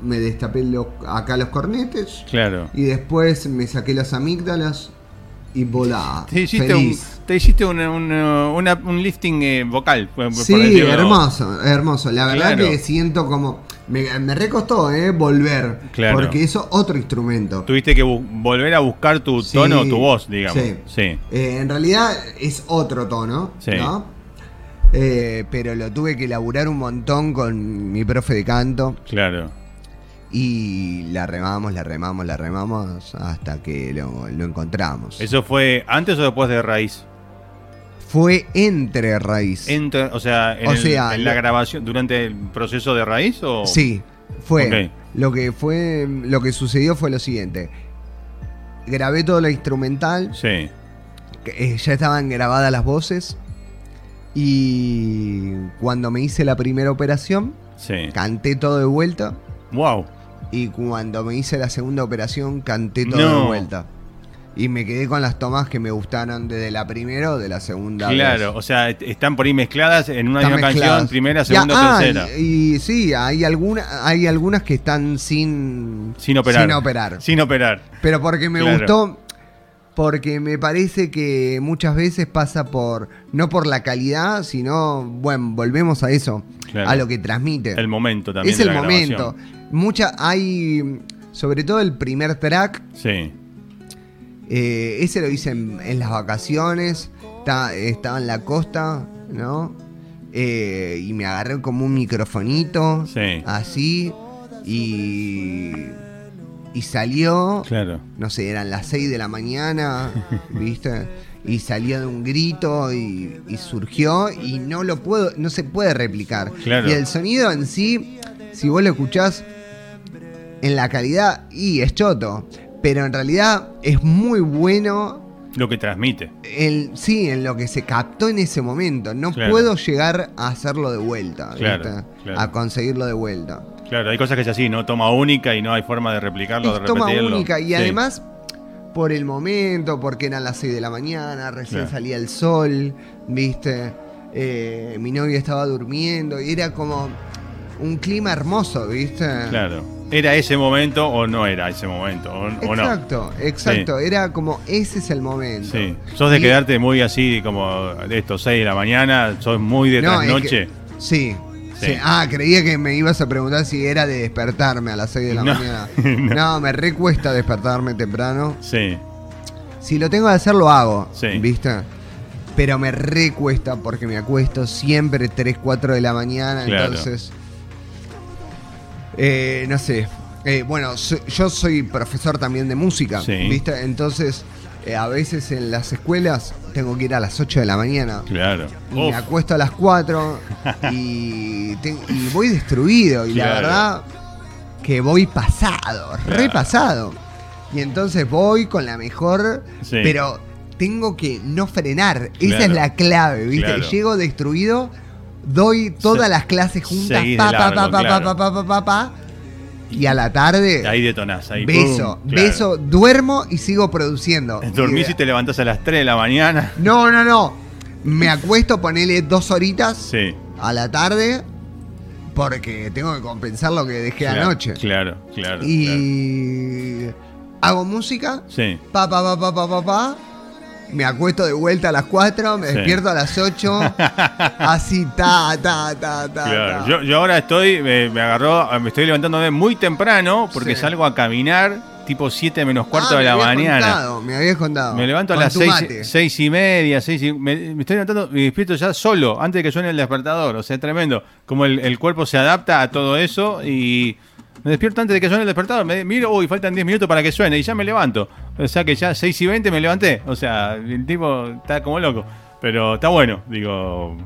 me destapé lo- acá los cornetes. Claro. Y después me saqué las amígdalas y volá. Te hiciste, un, feliz. te hiciste un, un, una- un lifting eh, vocal. por- Sí, hermoso, hermoso. La verdad Claro. que siento como. Me, me recostó, ¿eh? Volver. Claro. Porque eso otro instrumento. Tuviste que volver a buscar tu Sí, tono, tu voz, digamos. sí. Sí. Eh, en realidad es otro tono, Sí. ¿no? Eh, pero lo tuve que laburar un montón con mi profe de canto. Claro. Y la remamos, la remamos, la remamos hasta que lo, lo encontramos. ¿Eso fue antes o después de raíz? Fue entre raíz. Entre- o sea, en, O el- sea, en la lo- grabación, durante el proceso de raíz o. Sí, fue. Lo que fue. Lo que sucedió fue lo siguiente. Grabé todo lo instrumental. Sí. eh, ya estaban grabadas las voces. Y cuando me hice la primera operación, Sí. canté todo de vuelta. Wow. Y cuando me hice la segunda operación, canté todo No. de vuelta. Y me quedé con las tomas que me gustaron desde la primera o de la segunda. Claro, vez. o sea, est- están por ahí mezcladas en una Están misma mezcladas. canción, primera, Ya, segunda, ah, tercera. Y, y sí, hay, alguna, hay algunas que están sin, Sin operar. Sin operar. Sin operar. Pero porque me Claro. gustó, porque me parece que muchas veces pasa por, no por la calidad, sino, bueno, volvemos a eso, Claro. a lo que transmite. El momento también. es de el la momento. grabación. Mucha, hay, sobre todo el primer track, Sí. eh, ese lo hice en, en las vacaciones, está- estaba en la costa, ¿no? Eh, y me agarré como un microfonito, Sí. así, y, y salió, Claro. no sé, eran las 6 de la mañana, ¿viste? Y salió de un grito y, y surgió y no lo puedo, no se puede replicar. Claro. Y el sonido en sí, si vos lo escuchás en la calidad, y es choto, pero en realidad es muy bueno. Lo que transmite. El, sí, en lo que se captó en ese momento. No Claro. puedo llegar a hacerlo de vuelta. ¿viste? claro. A conseguirlo de vuelta. Claro, hay cosas que es así, ¿no? Toma única y no hay forma de replicarlo, de Es toma repetirlo. única y Sí. además por el momento, porque eran las 6 de la mañana, recién Claro. salía el sol, ¿viste? Eh, mi novia estaba durmiendo y era como un clima hermoso, ¿viste? Claro. ¿Era ese momento o no era ese momento? ¿O, o no? Exacto, exacto. Era como ese es el momento. Sí. ¿Sos de Y- quedarte muy así como de estos 6 de la mañana? ¿Sos muy de No, es trasnoche? que- sí. Sí. Ah, creía que me ibas a preguntar si era de despertarme a las 6 de la No, mañana. no. No, me recuesta despertarme temprano. Sí. Si lo tengo que hacer, lo hago. Sí. ¿Viste? Pero me recuesta porque me acuesto siempre 3, 4 de la mañana. Claro. Entonces. eh, no sé. Eh, bueno, so- yo soy profesor también de música. Sí. ¿Viste? Entonces, eh, a veces en las escuelas tengo que ir a las 8 de la mañana. Claro. Y me acuesto a las 4 y, te- y voy destruido. Y la verdad que voy pasado, Claro. repasado. Y entonces voy con la mejor, Sí. pero tengo que no frenar. Esa es la clave, ¿viste? Llego destruido, doy todas Se- las clases juntas, pa, pa, pa, pa, claro. pa, pa, pa, pa, pa, y a la tarde Ahí detonás. Ahí, beso, claro. beso, duermo y sigo produciendo. Dormís Y- y te levantás a las 3 de la mañana. no, no, no. Me acuesto, ponele dos horitas Sí. a la tarde porque tengo que compensar lo que dejé Claro, anoche. Claro, claro. claro. Y hago música, Sí. pa, pa, pa, pa, pa, pa, pa, me acuesto de vuelta a las 4, me Sí. despierto a las 8, así, ta, ta, ta, ta. Claro, ta. yo, yo ahora estoy, me, me agarró, me estoy levantándome muy temprano porque Sí. salgo a caminar tipo 7 menos cuarto Ah, de la me mañana. contado, me habías contado. Me levanto a las tu seis, mate. seis y media, seis y, me, me estoy levantando, me despierto ya solo, antes de que suene el despertador. O sea, es tremendo. Como el, el cuerpo se adapta a todo eso y me despierto antes de que suene el despertador. Me miro, uy, faltan 10 minutos para que suene y ya me levanto. O sea que ya 6 y 20 me levanté. O sea, el tipo está como loco. Pero está bueno, digo.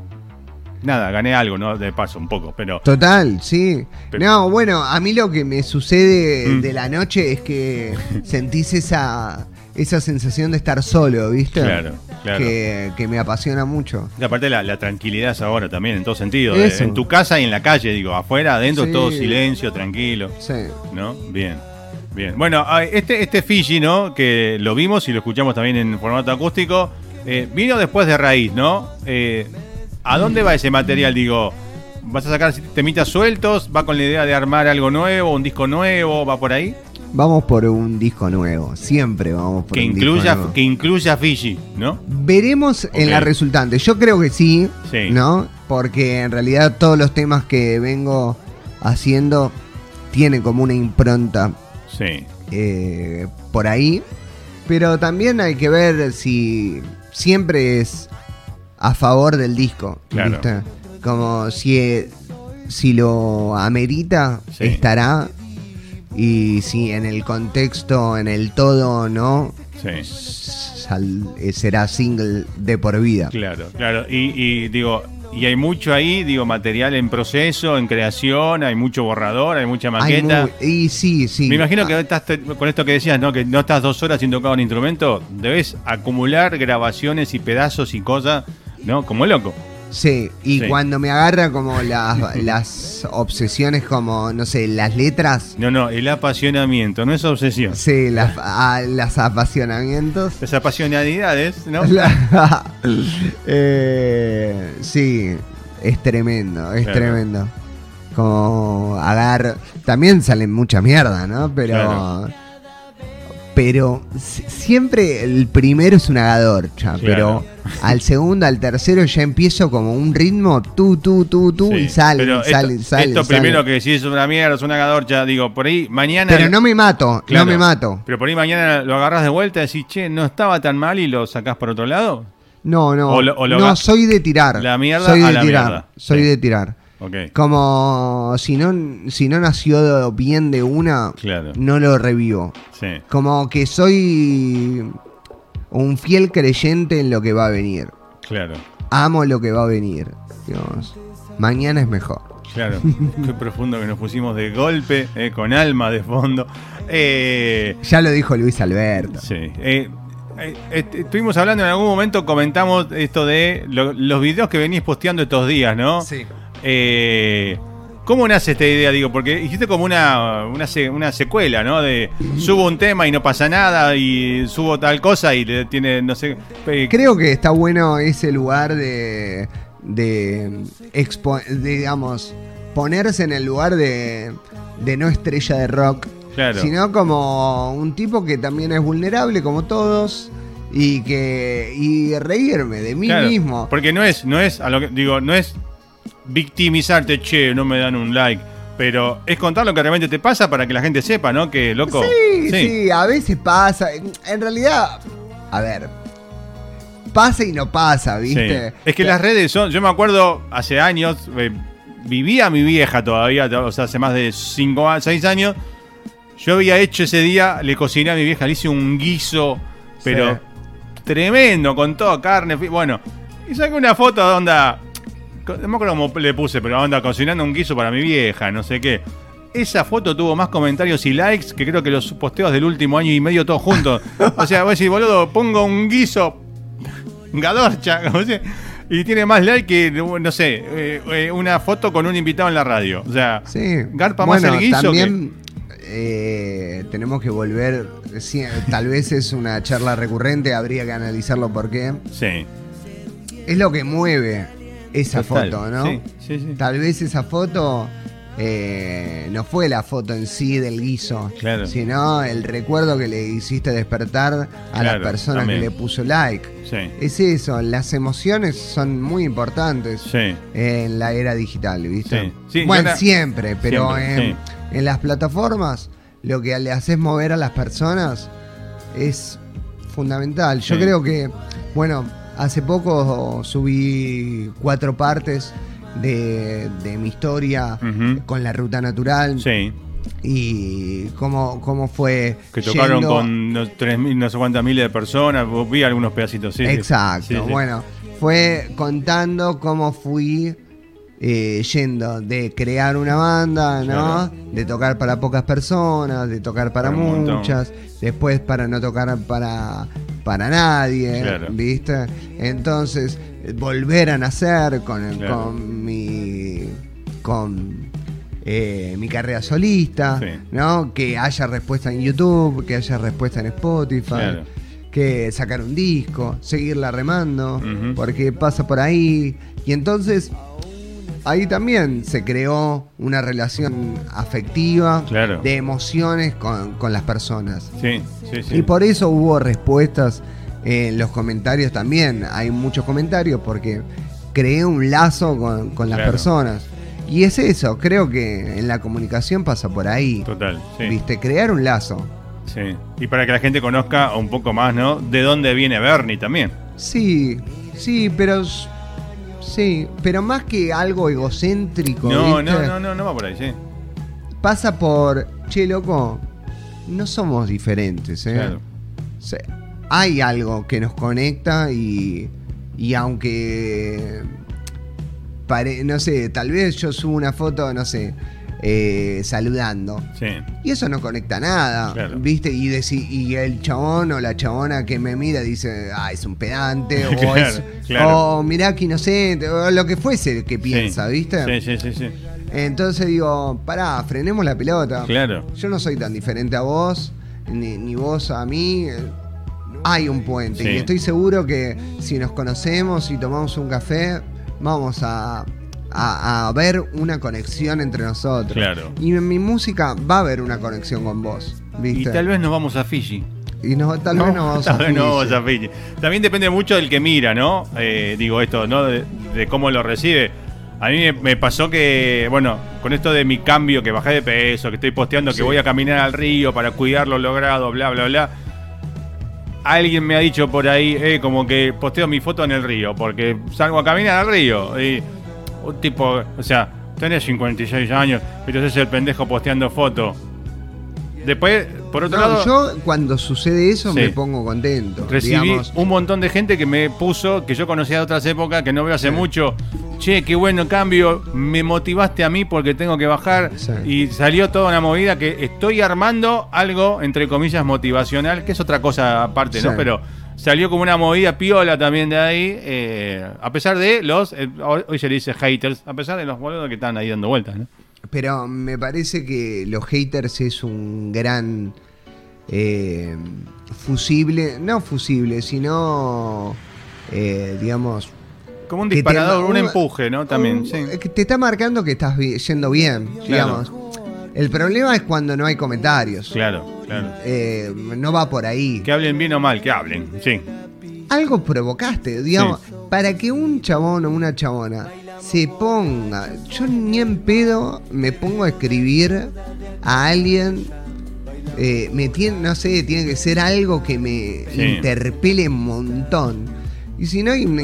Nada, gané algo, ¿no? De paso, un poco, pero. Total, sí. Pero- No, bueno, a mí lo que me sucede Mm. de la noche es que sentís esa, esa sensación de estar solo, ¿viste? Claro, claro. Que, que me apasiona mucho. Y aparte la, la tranquilidad es ahora también, en todo sentido. de- en tu casa y en la calle, digo, afuera, adentro, Sí. todo silencio, tranquilo. Sí. ¿No? Bien. Bien. Bueno, ah, este, este Fiji, ¿no? Que lo vimos y lo escuchamos también en formato acústico, eh, vino después de Raíz, ¿no? Eh, ¿A dónde va ese material? Digo, ¿vas a sacar temitas sueltos? ¿Va con la idea de armar algo nuevo, un disco nuevo? ¿Va por ahí? Vamos por un disco nuevo. Siempre vamos por Que un disco incluya, nuevo. que incluya Fiji, ¿no? Veremos en la resultante. Yo creo que sí, Sí. ¿no? Porque en realidad todos los temas que vengo haciendo tienen como una impronta Sí. eh, por ahí. Pero también hay que ver si siempre es a favor del disco. Claro. ¿viste? Como si, si lo amerita, Sí. estará. Y si en el contexto, en el todo, no, Sí. sal- eh, será single de por vida. Claro, claro. Y, y digo, y hay mucho ahí, digo, material en proceso, en creación, hay mucho borrador, hay mucha Hay maqueta. muy- y sí, sí. Me imagino que estás te- con esto que decías, ¿no? Que no estás dos horas sin tocar un instrumento, debes acumular grabaciones y pedazos y cosas, ¿no? Como loco. Sí, y Sí. cuando me agarra como las, las obsesiones, como, no sé, las letras. No, no, el apasionamiento, no es obsesión. Sí, las, a- las apasionamientos. Las apasionalidades, ¿no? La- Eh, sí, es tremendo, es Claro. tremendo. Como agarro. También salen mucha mierda, ¿no? Pero. Claro. Pero si- siempre el primero es un agadorcha. Claro. Pero al segundo, al tercero ya empiezo como un ritmo, tú, tú, tú, tú, Sí. y sale, Pero y sale, esto, sale. esto sale. primero que decís es una mierda, es una gadorcha, digo, por ahí mañana. Pero no me mato, Claro. no me mato. Pero por ahí mañana lo agarras de vuelta y decís, che, no estaba tan mal y lo sacás por otro lado. No, no. O lo- o lo no, soy de tirar. La mierda soy a de la tirar. mierda. Soy Sí. de tirar. Ok. Como si no, si no nació bien de una, Claro. no lo revivo. Sí. Como que soy un fiel creyente en lo que va a venir. Claro. Amo lo que va a venir. Digamos, mañana es mejor. Claro, qué profundo que nos pusimos de golpe, eh, con alma de fondo. Eh, Ya lo dijo Luis Alberto. sí. eh, eh, est- estuvimos hablando en algún momento, comentamos esto de lo- los videos que venís posteando estos días, ¿no? Sí. Eh, ¿Cómo nace esta idea? Digo, porque hiciste como una, una, se- una secuela, ¿no? De subo un tema y no pasa nada, y subo tal cosa y le tiene, no sé. Creo que está bueno ese lugar de, de, expo- digamos, ponerse en el lugar de, de no estrella de rock, Claro. sino como un tipo que también es vulnerable como todos y que y reírme de mí Claro, mismo. Porque no es, no es, a lo que digo, no es victimizarte, che, no me dan un like. Pero es contar lo que realmente te pasa para que la gente sepa, ¿no? Que, loco. Sí, sí, a veces pasa. En realidad, a ver, pasa y no pasa, ¿viste? Sí. Es que las redes son, yo me acuerdo hace años, eh, vivía mi vieja todavía, o sea, hace más de 5 6 años. Yo había hecho ese día, le cociné a mi vieja, le hice un guiso, pero Sí. tremendo, con toda carne. Bueno, y saqué una foto de onda, co- no me acuerdo cómo le puse, pero onda, cocinando un guiso para mi vieja, no sé qué. Esa foto tuvo más comentarios y likes que creo que los posteos del último año y medio todos juntos. O sea, voy a decir, boludo, pongo un guiso Gadorcha, como se- y tiene más like que, no sé, eh, eh, una foto con un invitado en la radio. O sea, Sí. garpa más el guiso También eh, tenemos que volver. tal vez es una charla recurrente, habría que analizarlo por qué. sí. Es lo que mueve esa Total. foto, ¿no? Sí, sí, sí. Tal vez esa foto eh, no fue la foto en sí del guiso, Claro. sino el recuerdo que le hiciste despertar a la Claro, persona también. que le puso like. Sí. Es eso, las emociones son muy importantes Sí. en la era digital, ¿viste? Sí, sí, bueno, siempre, pero Siempre, en, en las plataformas lo que le haces mover a las personas es fundamental. Yo creo que, bueno, hace poco subí cuatro partes de, de mi historia con la ruta natural Sí. y cómo, cómo fue... Que tocaron yendo- con no, 3.000, no sé cuántas miles de personas. Vi algunos pedacitos, sí. sí. Exacto. Sí, sí. Bueno, fue contando cómo fui eh, yendo de crear una banda, ¿no? Claro. De tocar para pocas personas, de tocar para, muchas, después para no tocar para, para nadie, Claro. ¿viste? Entonces, volver a nacer con, Claro. con mi. con. eh, mi carrera solista, Sí. ¿no? Que haya respuesta en YouTube, que haya respuesta en Spotify que sacar un disco, seguirla remando, porque pasa por ahí. Y entonces ahí también se creó una relación afectiva, Claro. de emociones con, con las personas. Sí, sí, sí. Y por eso hubo respuestas en los comentarios también. Hay muchos comentarios porque creé un lazo con, con las Claro. personas. Y es eso, creo que en la comunicación pasa por ahí. Total, sí. ¿Viste? Crear un lazo. Sí. Y para que la gente conozca un poco más, ¿no? De dónde viene Bernie también. Sí, sí, pero. Sí, pero más que algo egocéntrico. No, ¿viste? no, no, no, no va por ahí, sí. Pasa por. Che, loco, no somos diferentes, ¿eh? Claro. O sea, hay algo que nos conecta y. Y aunque. pare- no sé, tal vez yo subo una foto, no sé, eh, saludando. Sí. Y eso no conecta nada, Claro. ¿viste? Y, deci- y el chabón o la chabona que me mira dice, ah, es un pedante, o, Claro, es, claro. o mirá que inocente, o lo que fuese que piensa, Sí. ¿viste? Sí, sí, sí, sí. Entonces digo, pará, frenemos la pelota. Claro. Yo no soy tan diferente a vos, ni, ni vos a mí. Hay un puente Sí. y estoy seguro que si nos conocemos y tomamos un café, vamos a, a- a ver una conexión entre nosotros. Claro. Y en mi música va a haber una conexión con vos, ¿viste? Y tal vez nos vamos a Fiji. Y no, tal vez no vamos tal a vez no vamos a Fiji. También depende mucho del que mira, ¿no? Eh, digo esto, ¿no? De, de cómo lo recibe. A mí me, me pasó que, bueno, con esto de mi cambio, que bajé de peso, que estoy posteando Sí. que voy a caminar al río para cuidar lo logrado, bla, bla, bla. Alguien me ha dicho por ahí, eh, como que posteo mi foto en el río, porque salgo a caminar al río. Y un tipo, o sea, tenés 56 años, entonces es el pendejo posteando foto. Después, por otro No, lado. yo cuando sucede eso Sí. me pongo contento. Recibí digamos. un montón de gente que me puso, que yo conocía de otras épocas, que no veo hace Sí. mucho. Che, qué bueno cambio, me motivaste a mí porque tengo que bajar. Sí. Y salió toda una movida que estoy armando algo, entre comillas, motivacional, que es otra cosa aparte, ¿no? Pero salió como una movida piola también de ahí, eh, a pesar de los, eh, hoy se le dice haters, a pesar de los boludos que están ahí dando vueltas, ¿no? Pero me parece que los haters es un gran eh, fusible, no fusible, sino, eh, digamos... Como un te- disparador, un un- empuje, ¿no? También, un- sí. que te está marcando que estás yendo bien, digamos. El problema es cuando no hay comentarios. Claro, claro. Eh, no va por ahí. Que hablen bien o mal, que hablen, sí. Algo provocaste, digamos, para que un chabón o una chabona se ponga. Yo ni en pedo me pongo a escribir a alguien. eh, me tiene, no sé, tiene que ser algo que me Sí. interpele un montón. Y si no hay una,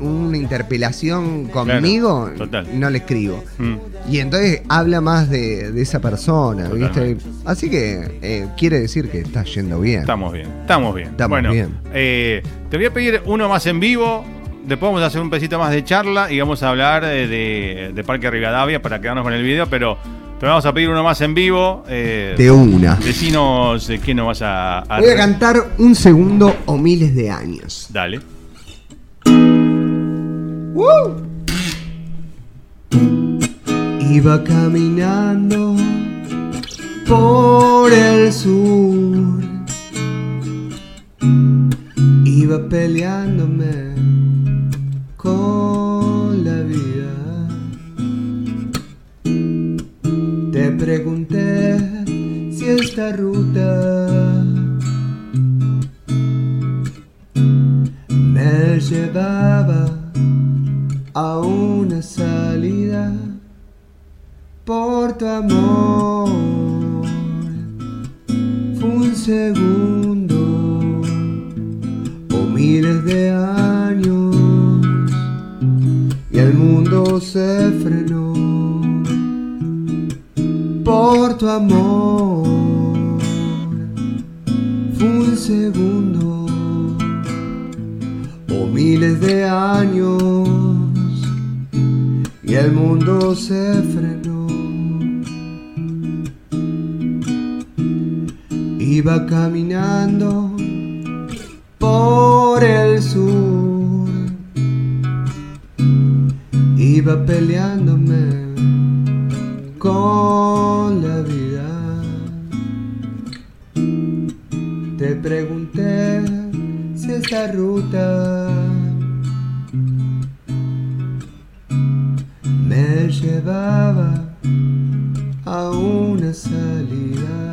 una interpelación conmigo, total. no le escribo. Mm. Y entonces habla más de, de esa persona, ¿viste? Así que eh, quiere decir que está yendo bien. Estamos bien, estamos bien. Estamos bueno, bien. eh, te voy a pedir uno más en vivo. Después vamos a hacer un pesito más de charla y vamos a hablar eh, de, de Parque Rivadavia para quedarnos con el video, pero te vamos a pedir uno más en vivo. Eh, De una. Decinos de quién nos vas a, a- Voy a cantar un segundo o miles de años. Dale. Iba caminando por el sur. Iba peleándome con la vida. pregunté si esta ruta me llevaba a una salida por tu amor. Fue un segundo o miles de años y el mundo se frenó por tu amor. Fue un segundo o miles de años y el mundo se frenó. Iba caminando por el sur, iba peleándome con la vida. Te pregunté si esta ruta me llevaba a una salida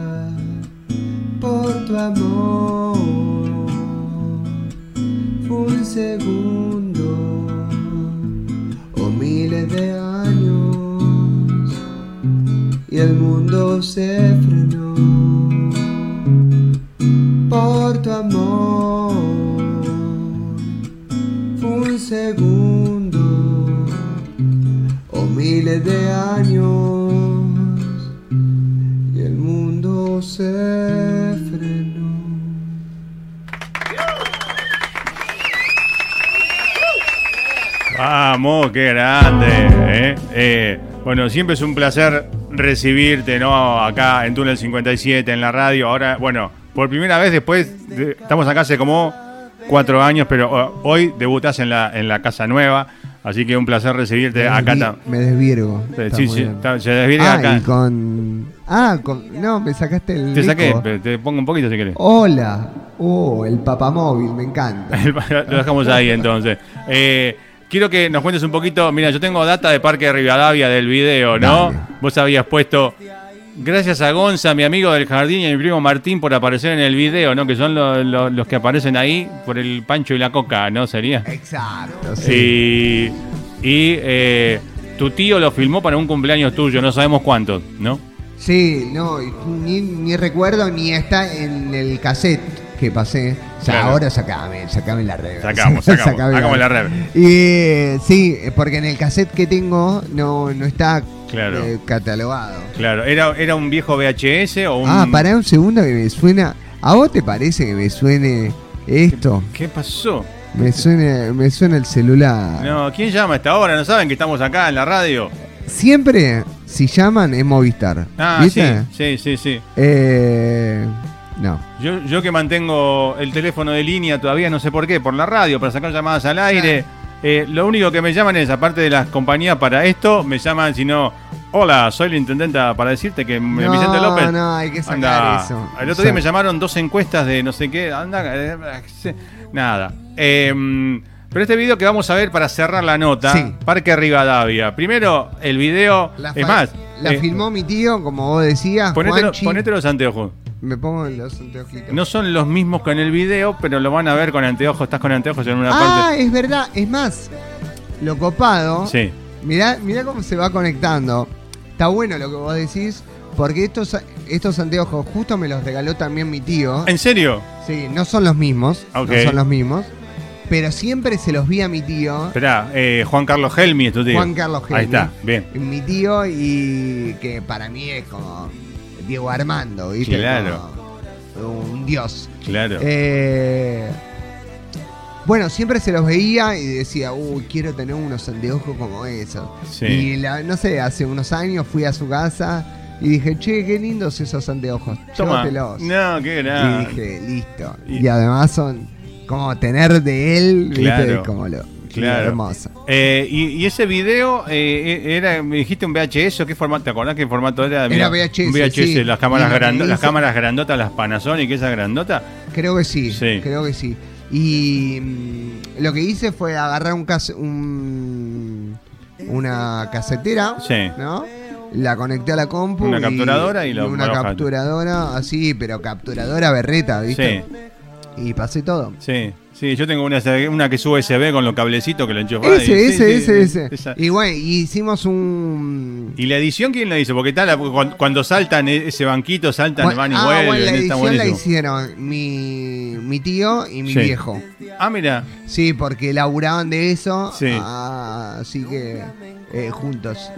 por tu amor. Un segundo o miles de años y el mundo se frenó por tu amor. Un segundo o miles de años se frenó. Vamos, qué grande. ¿eh? Eh, bueno, siempre es un placer recibirte, ¿no? Acá en Túnel 57, en la radio. Ahora, bueno, por primera vez después, de- estamos acá hace como cuatro años, pero oh, hoy debutás en la, en la casa nueva. Así que un placer recibirte Me acá. desvi- Me desvirgo. Sí, sí, está- se desviene Ah, acá. y con. Ah, con. No, me sacaste el. Te saqué, te pongo un poquito si querés. Hola. Oh, el papamóvil, me encanta. Lo dejamos ahí entonces. Eh, quiero que nos cuentes un poquito. Mira, yo tengo data de Parque de Rivadavia del video, ¿no? Dale. Vos habías puesto. Gracias a Gonza, mi amigo del jardín, y a mi primo Martín por aparecer en el video, ¿no? Que son lo- lo- los que aparecen ahí por el pancho y la coca, ¿no? Sería. Exacto, sí. Y, y, eh, tu tío lo filmó para un cumpleaños tuyo, no sabemos cuánto, ¿no? Sí, no, ni, ni recuerdo ni está en el cassette que pasé. O sea, Claro. ahora sacame, sacame la red. Sacamos, sacamos, sacamos la red. Y eh, sí, porque en el cassette que tengo no, no está Claro. eh, catalogado. Claro, ¿era, era un viejo VHS o un. Ah, pará un segundo que me suena. ¿A vos te parece que me suene esto? ¿Qué pasó? Me suena, me suena el celular. No, ¿quién llama a esta hora? ¿No saben que estamos acá en la radio? Siempre, si llaman, es Movistar. Ah, ¿Viste? sí, sí, sí, sí. Eh, no. Yo, yo que mantengo el teléfono de línea todavía no sé por qué, por la radio, para sacar llamadas al aire. Eh, lo único que me llaman es, aparte de las compañías para esto, me llaman si no, hola, soy la intendenta para decirte que No, Vicente López. no, hay que sacar Anda. eso. El otro día me llamaron dos encuestas de no sé qué, anda, eh, eh, nada. Eh, pero este video que vamos a ver para cerrar la nota, Sí. Parque Rivadavia. Primero, el video, La es más, La eh, filmó mi tío, como vos decías. ponete, Juanchi. ponete los anteojos. Me pongo los anteojitos. No son los mismos que en el video, pero lo van a ver con anteojos. Estás con anteojos en una ah, parte. es verdad. Es más, lo copado. Sí. Mirá, mirá cómo se va conectando. Está bueno lo que vos decís. Porque estos, estos anteojos justo me los regaló también mi tío. ¿En serio? Sí, no son los mismos. Ok. No son los mismos. Pero siempre se los vi a mi tío. Esperá, eh, Juan Carlos Helmi es tu tío. Juan Carlos Ahí Helmi. está, bien. Mi tío y que para mí es como Diego Armando, ¿viste? Claro. Como un dios. Claro. Eh, bueno, siempre se los veía y decía, uy, quiero tener unos anteojos como esos. Sí. Y la- no sé, hace unos años fui a su casa y dije, che, qué lindos esos anteojos. Toma. Llévatelos. No, qué Y grande. dije, listo. Y- Y, además son como tener de él, ¿viste? Claro. Como lo, Claro. lo hermoso. Eh, y, y ese video eh, era, me dijiste un VHS qué formato, ¿te acordás qué formato era? Era VHS, Un VHS, sí. las cámaras Y lo que grando- las cámaras grandotas, las Panasonic, esa grandota. Creo que sí, Sí. creo que sí. Y mm, lo que hice fue agarrar un, cas- un una casetera, Sí. ¿no? la conecté a la compu. Una capturadora y lo Una capturadora, así, pero capturadora berreta, ¿viste? Y pasé todo. Sí, sí, yo tengo una, una que es USB con los cablecitos que lo enchufás. Ese, y- ese, sí, ese, sí, ese. esa. Y bueno, hicimos un. ¿Y la edición quién la hizo? Porque tal, cuando, cuando saltan e- ese banquito, saltan, Bueno, van y ah, vuelven. bueno, la edición la hicieron mi, mi tío y mi Sí. viejo. Ah, mira, Sí, porque laburaban de eso. Sí. ah, así que eh, juntos.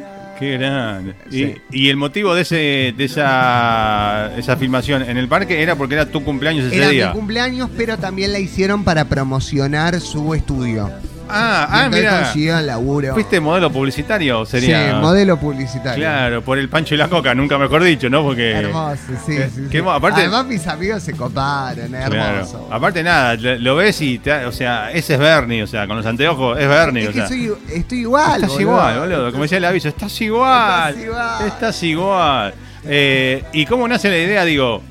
Qué grande. Y, Sí. y el motivo de ese de esa, esa filmación en el parque era porque era tu cumpleaños ese Era día. mi cumpleaños, pero también la hicieron para promocionar su estudio. Ah, ah, mira. laburo. ¿Fuiste modelo publicitario? Sería. Sí, modelo publicitario. Claro, por el pancho y la coca, nunca mejor dicho, ¿no? Porque. Hermoso, sí, Eh, sí, aparte- Además mis amigos se coparon, Claro. hermoso. Aparte nada, lo ves y te- o sea, ese es Bernie, o sea, con los anteojos es Bernie, es o que sea. soy, estoy igual, Estás boludo. igual, boludo. Como decía el aviso, estás igual. Estás igual. Estás igual. Eh, ¿Y cómo nace la idea? Digo,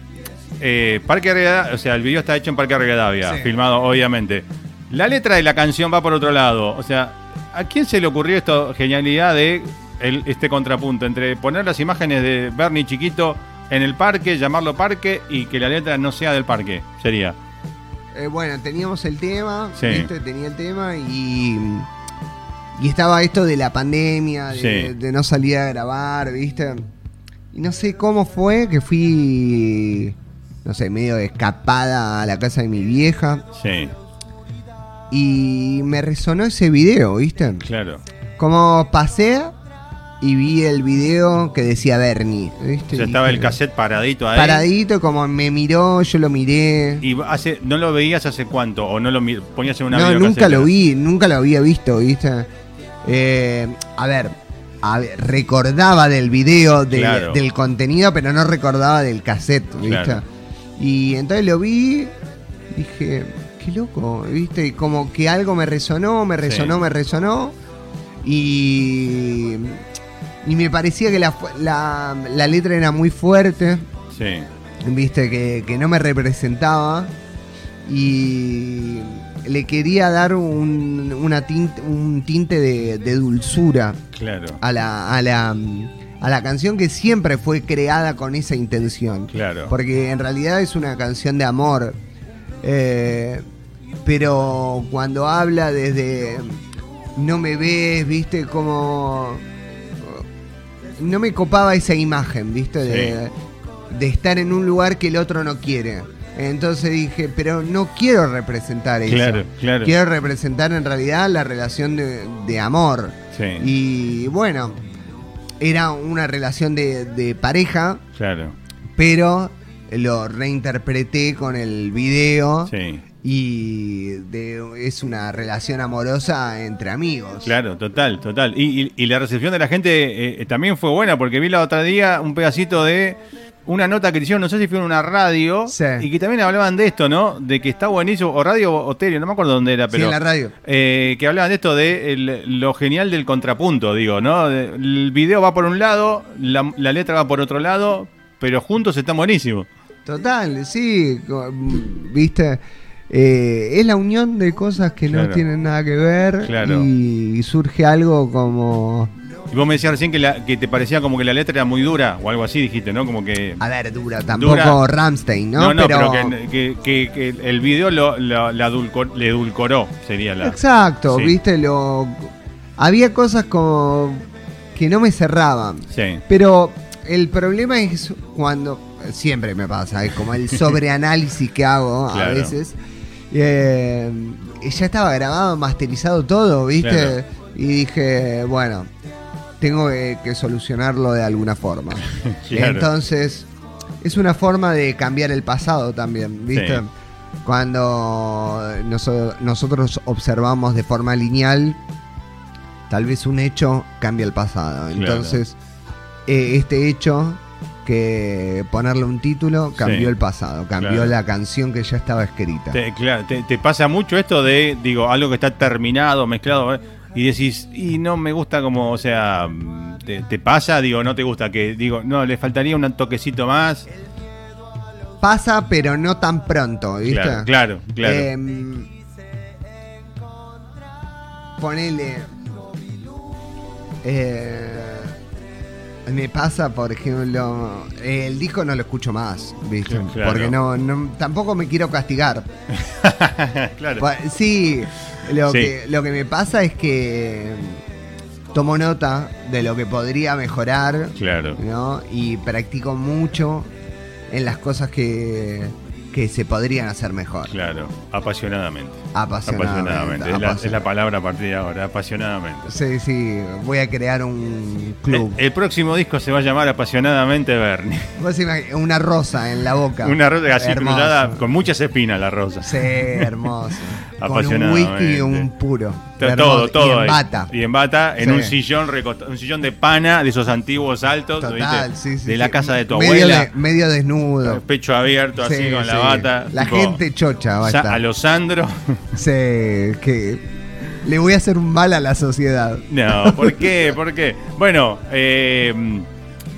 eh, Parque Rivadavia, o sea, el video está hecho en Parque Rivadavia, Sí. filmado obviamente. La letra de la canción va por otro lado. O sea, ¿a quién se le ocurrió esta genialidad de el- este contrapunto entre poner las imágenes de Bernie chiquito en el parque, llamarlo parque y que la letra no sea del parque? Sería. Eh, bueno, teníamos el tema, Sí. ¿viste? tenía el tema y, y estaba esto de la pandemia, de, Sí. de no salir a grabar, ¿viste? Y no sé cómo fue que fui, no sé, medio escapada a la casa de mi vieja Sí, y me resonó ese video, ¿viste? claro. Como pasé y vi el video que decía Bernie, ¿viste? O sea, Y estaba el cassette paradito ahí. Paradito, como me miró, yo lo miré. ¿Y hace, no lo veías hace cuánto? ¿O no lo ponías en una no, nunca lo vi, nunca lo había visto, ¿viste? Eh, a ver, a ver, recordaba del video, de- Claro. del contenido, pero no recordaba del cassette, ¿viste? Claro. Y entonces lo vi, dije, qué loco, ¿viste? Como que algo me resonó, me resonó, Sí. me resonó. Y, y me parecía que la, la, la letra era muy fuerte Sí, viste, que, que no me representaba y le quería dar un, una tinte, un tinte de, de dulzura claro. a la, a, la, a la canción que siempre fue creada con esa intención. Claro. Porque en realidad es una canción de amor. Eh, pero cuando habla desde no me ves, viste, como no me copaba esa imagen, viste, de, de estar en un lugar que el otro no quiere. Entonces dije, pero no quiero representar eso. Claro, claro. Quiero representar en realidad la relación de, de amor. Sí, Y bueno, era una relación de, de pareja, claro. pero lo reinterpreté con el video Sí, y de- es una relación amorosa entre amigos. claro, total, total. Y, y- y la recepción de la gente eh, también fue buena, porque vi la otra día un pedacito de una nota que hicieron, no sé si fue en una radio, Sí. y que también hablaban de esto, ¿no? De que está buenísimo, o radio o tele, no me acuerdo dónde era, Sí, pero... en la radio. Eh, que hablaban de esto de el- lo genial del contrapunto, digo, ¿no? El video va por un lado, la, la letra va por otro lado, pero juntos están buenísimos. Total, sí, mm, viste. Eh, es la unión de cosas que no tienen nada que ver Claro. y, surge algo como... Y vos me decías recién que, la- que te parecía como que la letra era muy dura, o algo así, dijiste, ¿no? Como que... A ver, dura, tampoco Dura. Ramstein, ¿no? No, no, pero, pero, que, que- que- que el video lo, lo- la edulcor- le edulcoró, sería la... Exacto, Sí. viste, lo... Había cosas como que no me cerraban. Sí, Pero el problema es cuando, siempre me pasa, es como el sobreanálisis que hago a veces. Eh, ya estaba grabado, masterizado todo, ¿viste? Claro. Y dije, bueno, tengo que, que solucionarlo de alguna forma. Claro. Entonces, es una forma de cambiar el pasado también, ¿viste? Sí. Cuando noso- nosotros observamos de forma lineal, tal vez un hecho cambia el pasado. Entonces, eh, este hecho, que ponerle un título, cambió Sí. el pasado, cambió Claro. la canción que ya estaba escrita. Te, claro, te, te pasa mucho esto de, digo, algo que está terminado, mezclado, ¿eh? y decís, y no me gusta como, o sea, te, te pasa, digo, no te gusta, que digo, no, le faltaría un toquecito más. Pasa, pero no tan pronto, ¿viste? Claro, claro, claro. Em, ponele. eh, Me pasa, por ejemplo, el disco no lo escucho más, ¿viste? Claro. Porque no, no- tampoco me quiero castigar. claro. Pa- Sí, lo, Sí. Que, lo que me pasa es que tomo nota de lo que podría mejorar, Claro. ¿no? Y practico mucho en las cosas que, que se podrían hacer mejor. Claro. Apasionadamente. Apasionadamente. Apasionadamente. Es la, apasion- es la palabra a partir de ahora. Apasionadamente. Sí, sí, voy a crear un club. El, el próximo disco se va a llamar Apasionadamente Bernie. Vos una rosa en la boca. Una rosa así cruzada con muchas espinas la rosa. Sí, hermoso. Con un Apasionadamente. whisky y un puro. Todo, todo. Y en ahí. bata. Y en bata, en Sí. un sillón un sillón de pana de esos antiguos altos, Total, ¿viste? sí, sí. de la casa de tu medio abuela. de- medio desnudo. Pecho abierto, así Sí, con la bata. La tipo, gente chocha va a Sa- estar. a los Sandro. Sí, que le voy a hacer un mal a la sociedad. No, ¿por qué? ¿Por qué? Bueno, eh,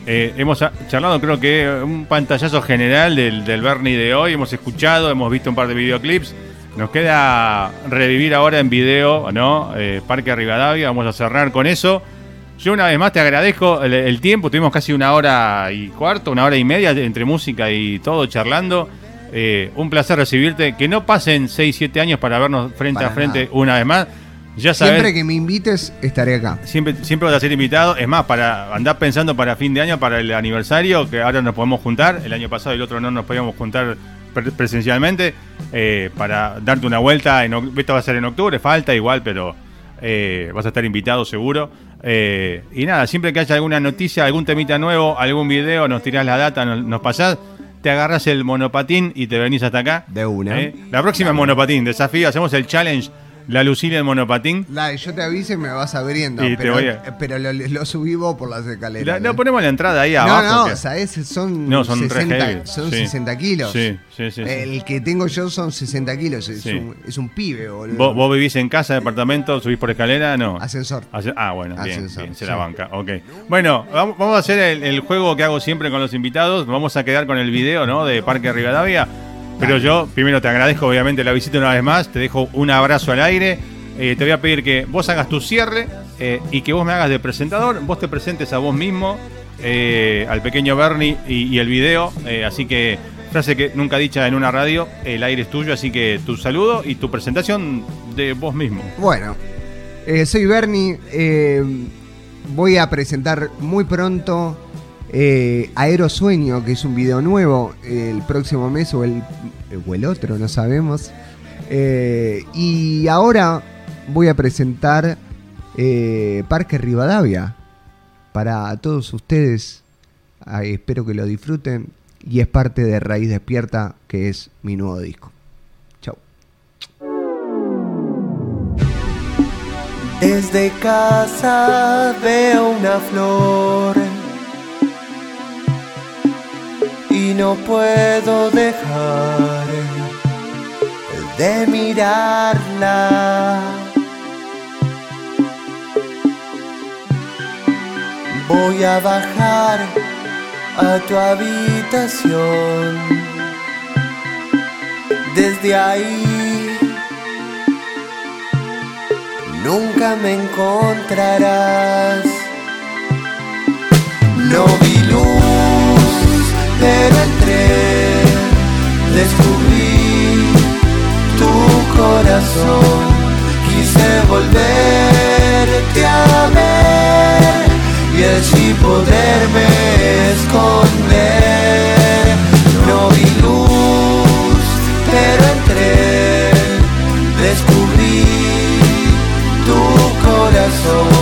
eh, hemos charlado creo que un pantallazo general del, del Bernie de hoy, hemos escuchado, hemos visto un par de videoclips. Nos queda revivir ahora en video, ¿no? Eh, Parque Rivadavia, vamos a cerrar con eso. Yo una vez más te agradezco el, el tiempo, tuvimos casi una hora y cuarto, una hora y media entre música y todo charlando. Eh, un placer recibirte, que no pasen 6, 7 años para vernos frente Para a frente nada. una vez más. Ya sabes, Siempre que me invites, estaré acá. Siempre, siempre vas a ser invitado. Es más, para andar pensando para fin de año, para el aniversario, que ahora nos podemos juntar. El año pasado y el otro no nos podíamos juntar presencialmente. eh, para darte una vuelta. En, esto va a ser en octubre, falta igual, pero eh, vas a estar invitado seguro. Eh, y nada, siempre que haya alguna noticia, algún temita nuevo, algún video, nos tirás la data, nos, nos pasás. Te agarras el monopatín y te venís hasta acá. De una. La próxima es monopatín, desafío, hacemos el challenge, la Lucila en monopatín. La, yo te aviso y me vas abriendo. Te pero voy a- pero lo, lo subí vos por las escaleras. La, ¿eh? ponemos la entrada ahí no, abajo. no, que- ¿sabes? Son, No, son re 60, heavy. son Sí. 60 kilos. Sí, sí, sí. El que tengo yo son 60 kilos. Es, un, es un pibe, boludo. ¿Vos, vos vivís en casa, departamento, subís por escalera? No. Ascensor. Ah, bueno, bien, Ascensor, bien, se la banca. Ok. Bueno, vamos, vamos a hacer el, el juego que hago siempre con los invitados. Vamos a quedar con el video, ¿no? De Parque Rivadavia. Pero yo, primero te agradezco, obviamente, la visita una vez más. Te dejo un abrazo al aire. Eh, te voy a pedir que vos hagas tu cierre eh, y que vos me hagas de presentador. Vos te presentes a vos mismo, eh, al pequeño Bernie y, el video. Así que, frase que nunca dicha en una radio, el aire es tuyo. Así que tu saludo y tu presentación de vos mismo. Bueno, soy Bernie. voy a presentar muy pronto eh, Aerosueño, que es un video nuevo el próximo mes o el, el otro, no sabemos. Eh, y ahora voy a presentar eh, Parque Rivadavia para todos ustedes. Espero que lo disfruten. Y es parte de Raíz Despierta, que es mi nuevo disco. Chau. Desde casa veo una flor y no puedo dejar de mirarla. Voy a bajar a tu habitación. Desde ahí nunca me encontrarás. No vi luz, pero entré, descubrí tu corazón. Quise volverte a ver y así poderme esconder. No vi luz, pero entré, descubrí tu corazón.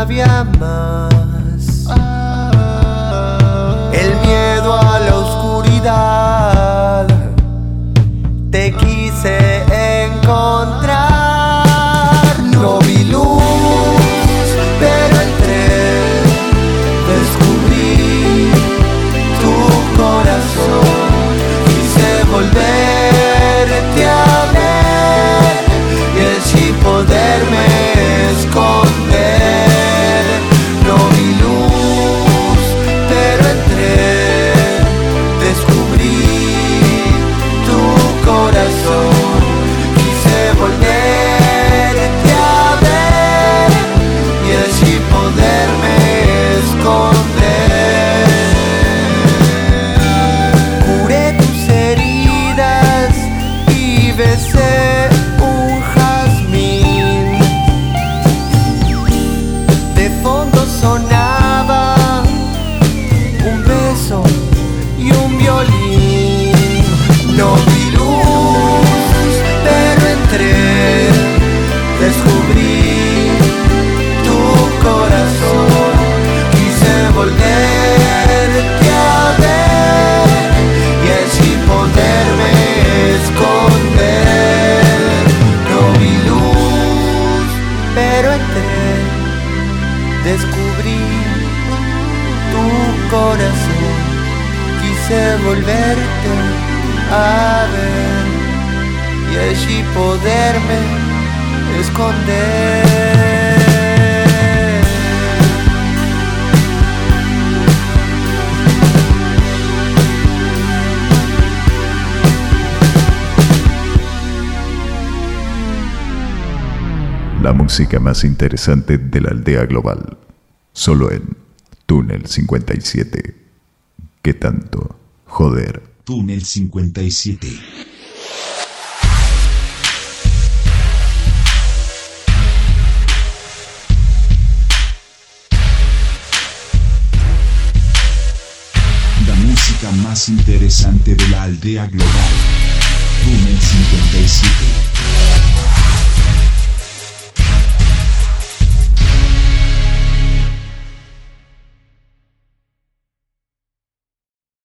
Había más. Música más interesante de la aldea global. Solo en Túnel 57. ¿Qué tanto? Joder. Túnel 57. La música más interesante de la aldea global.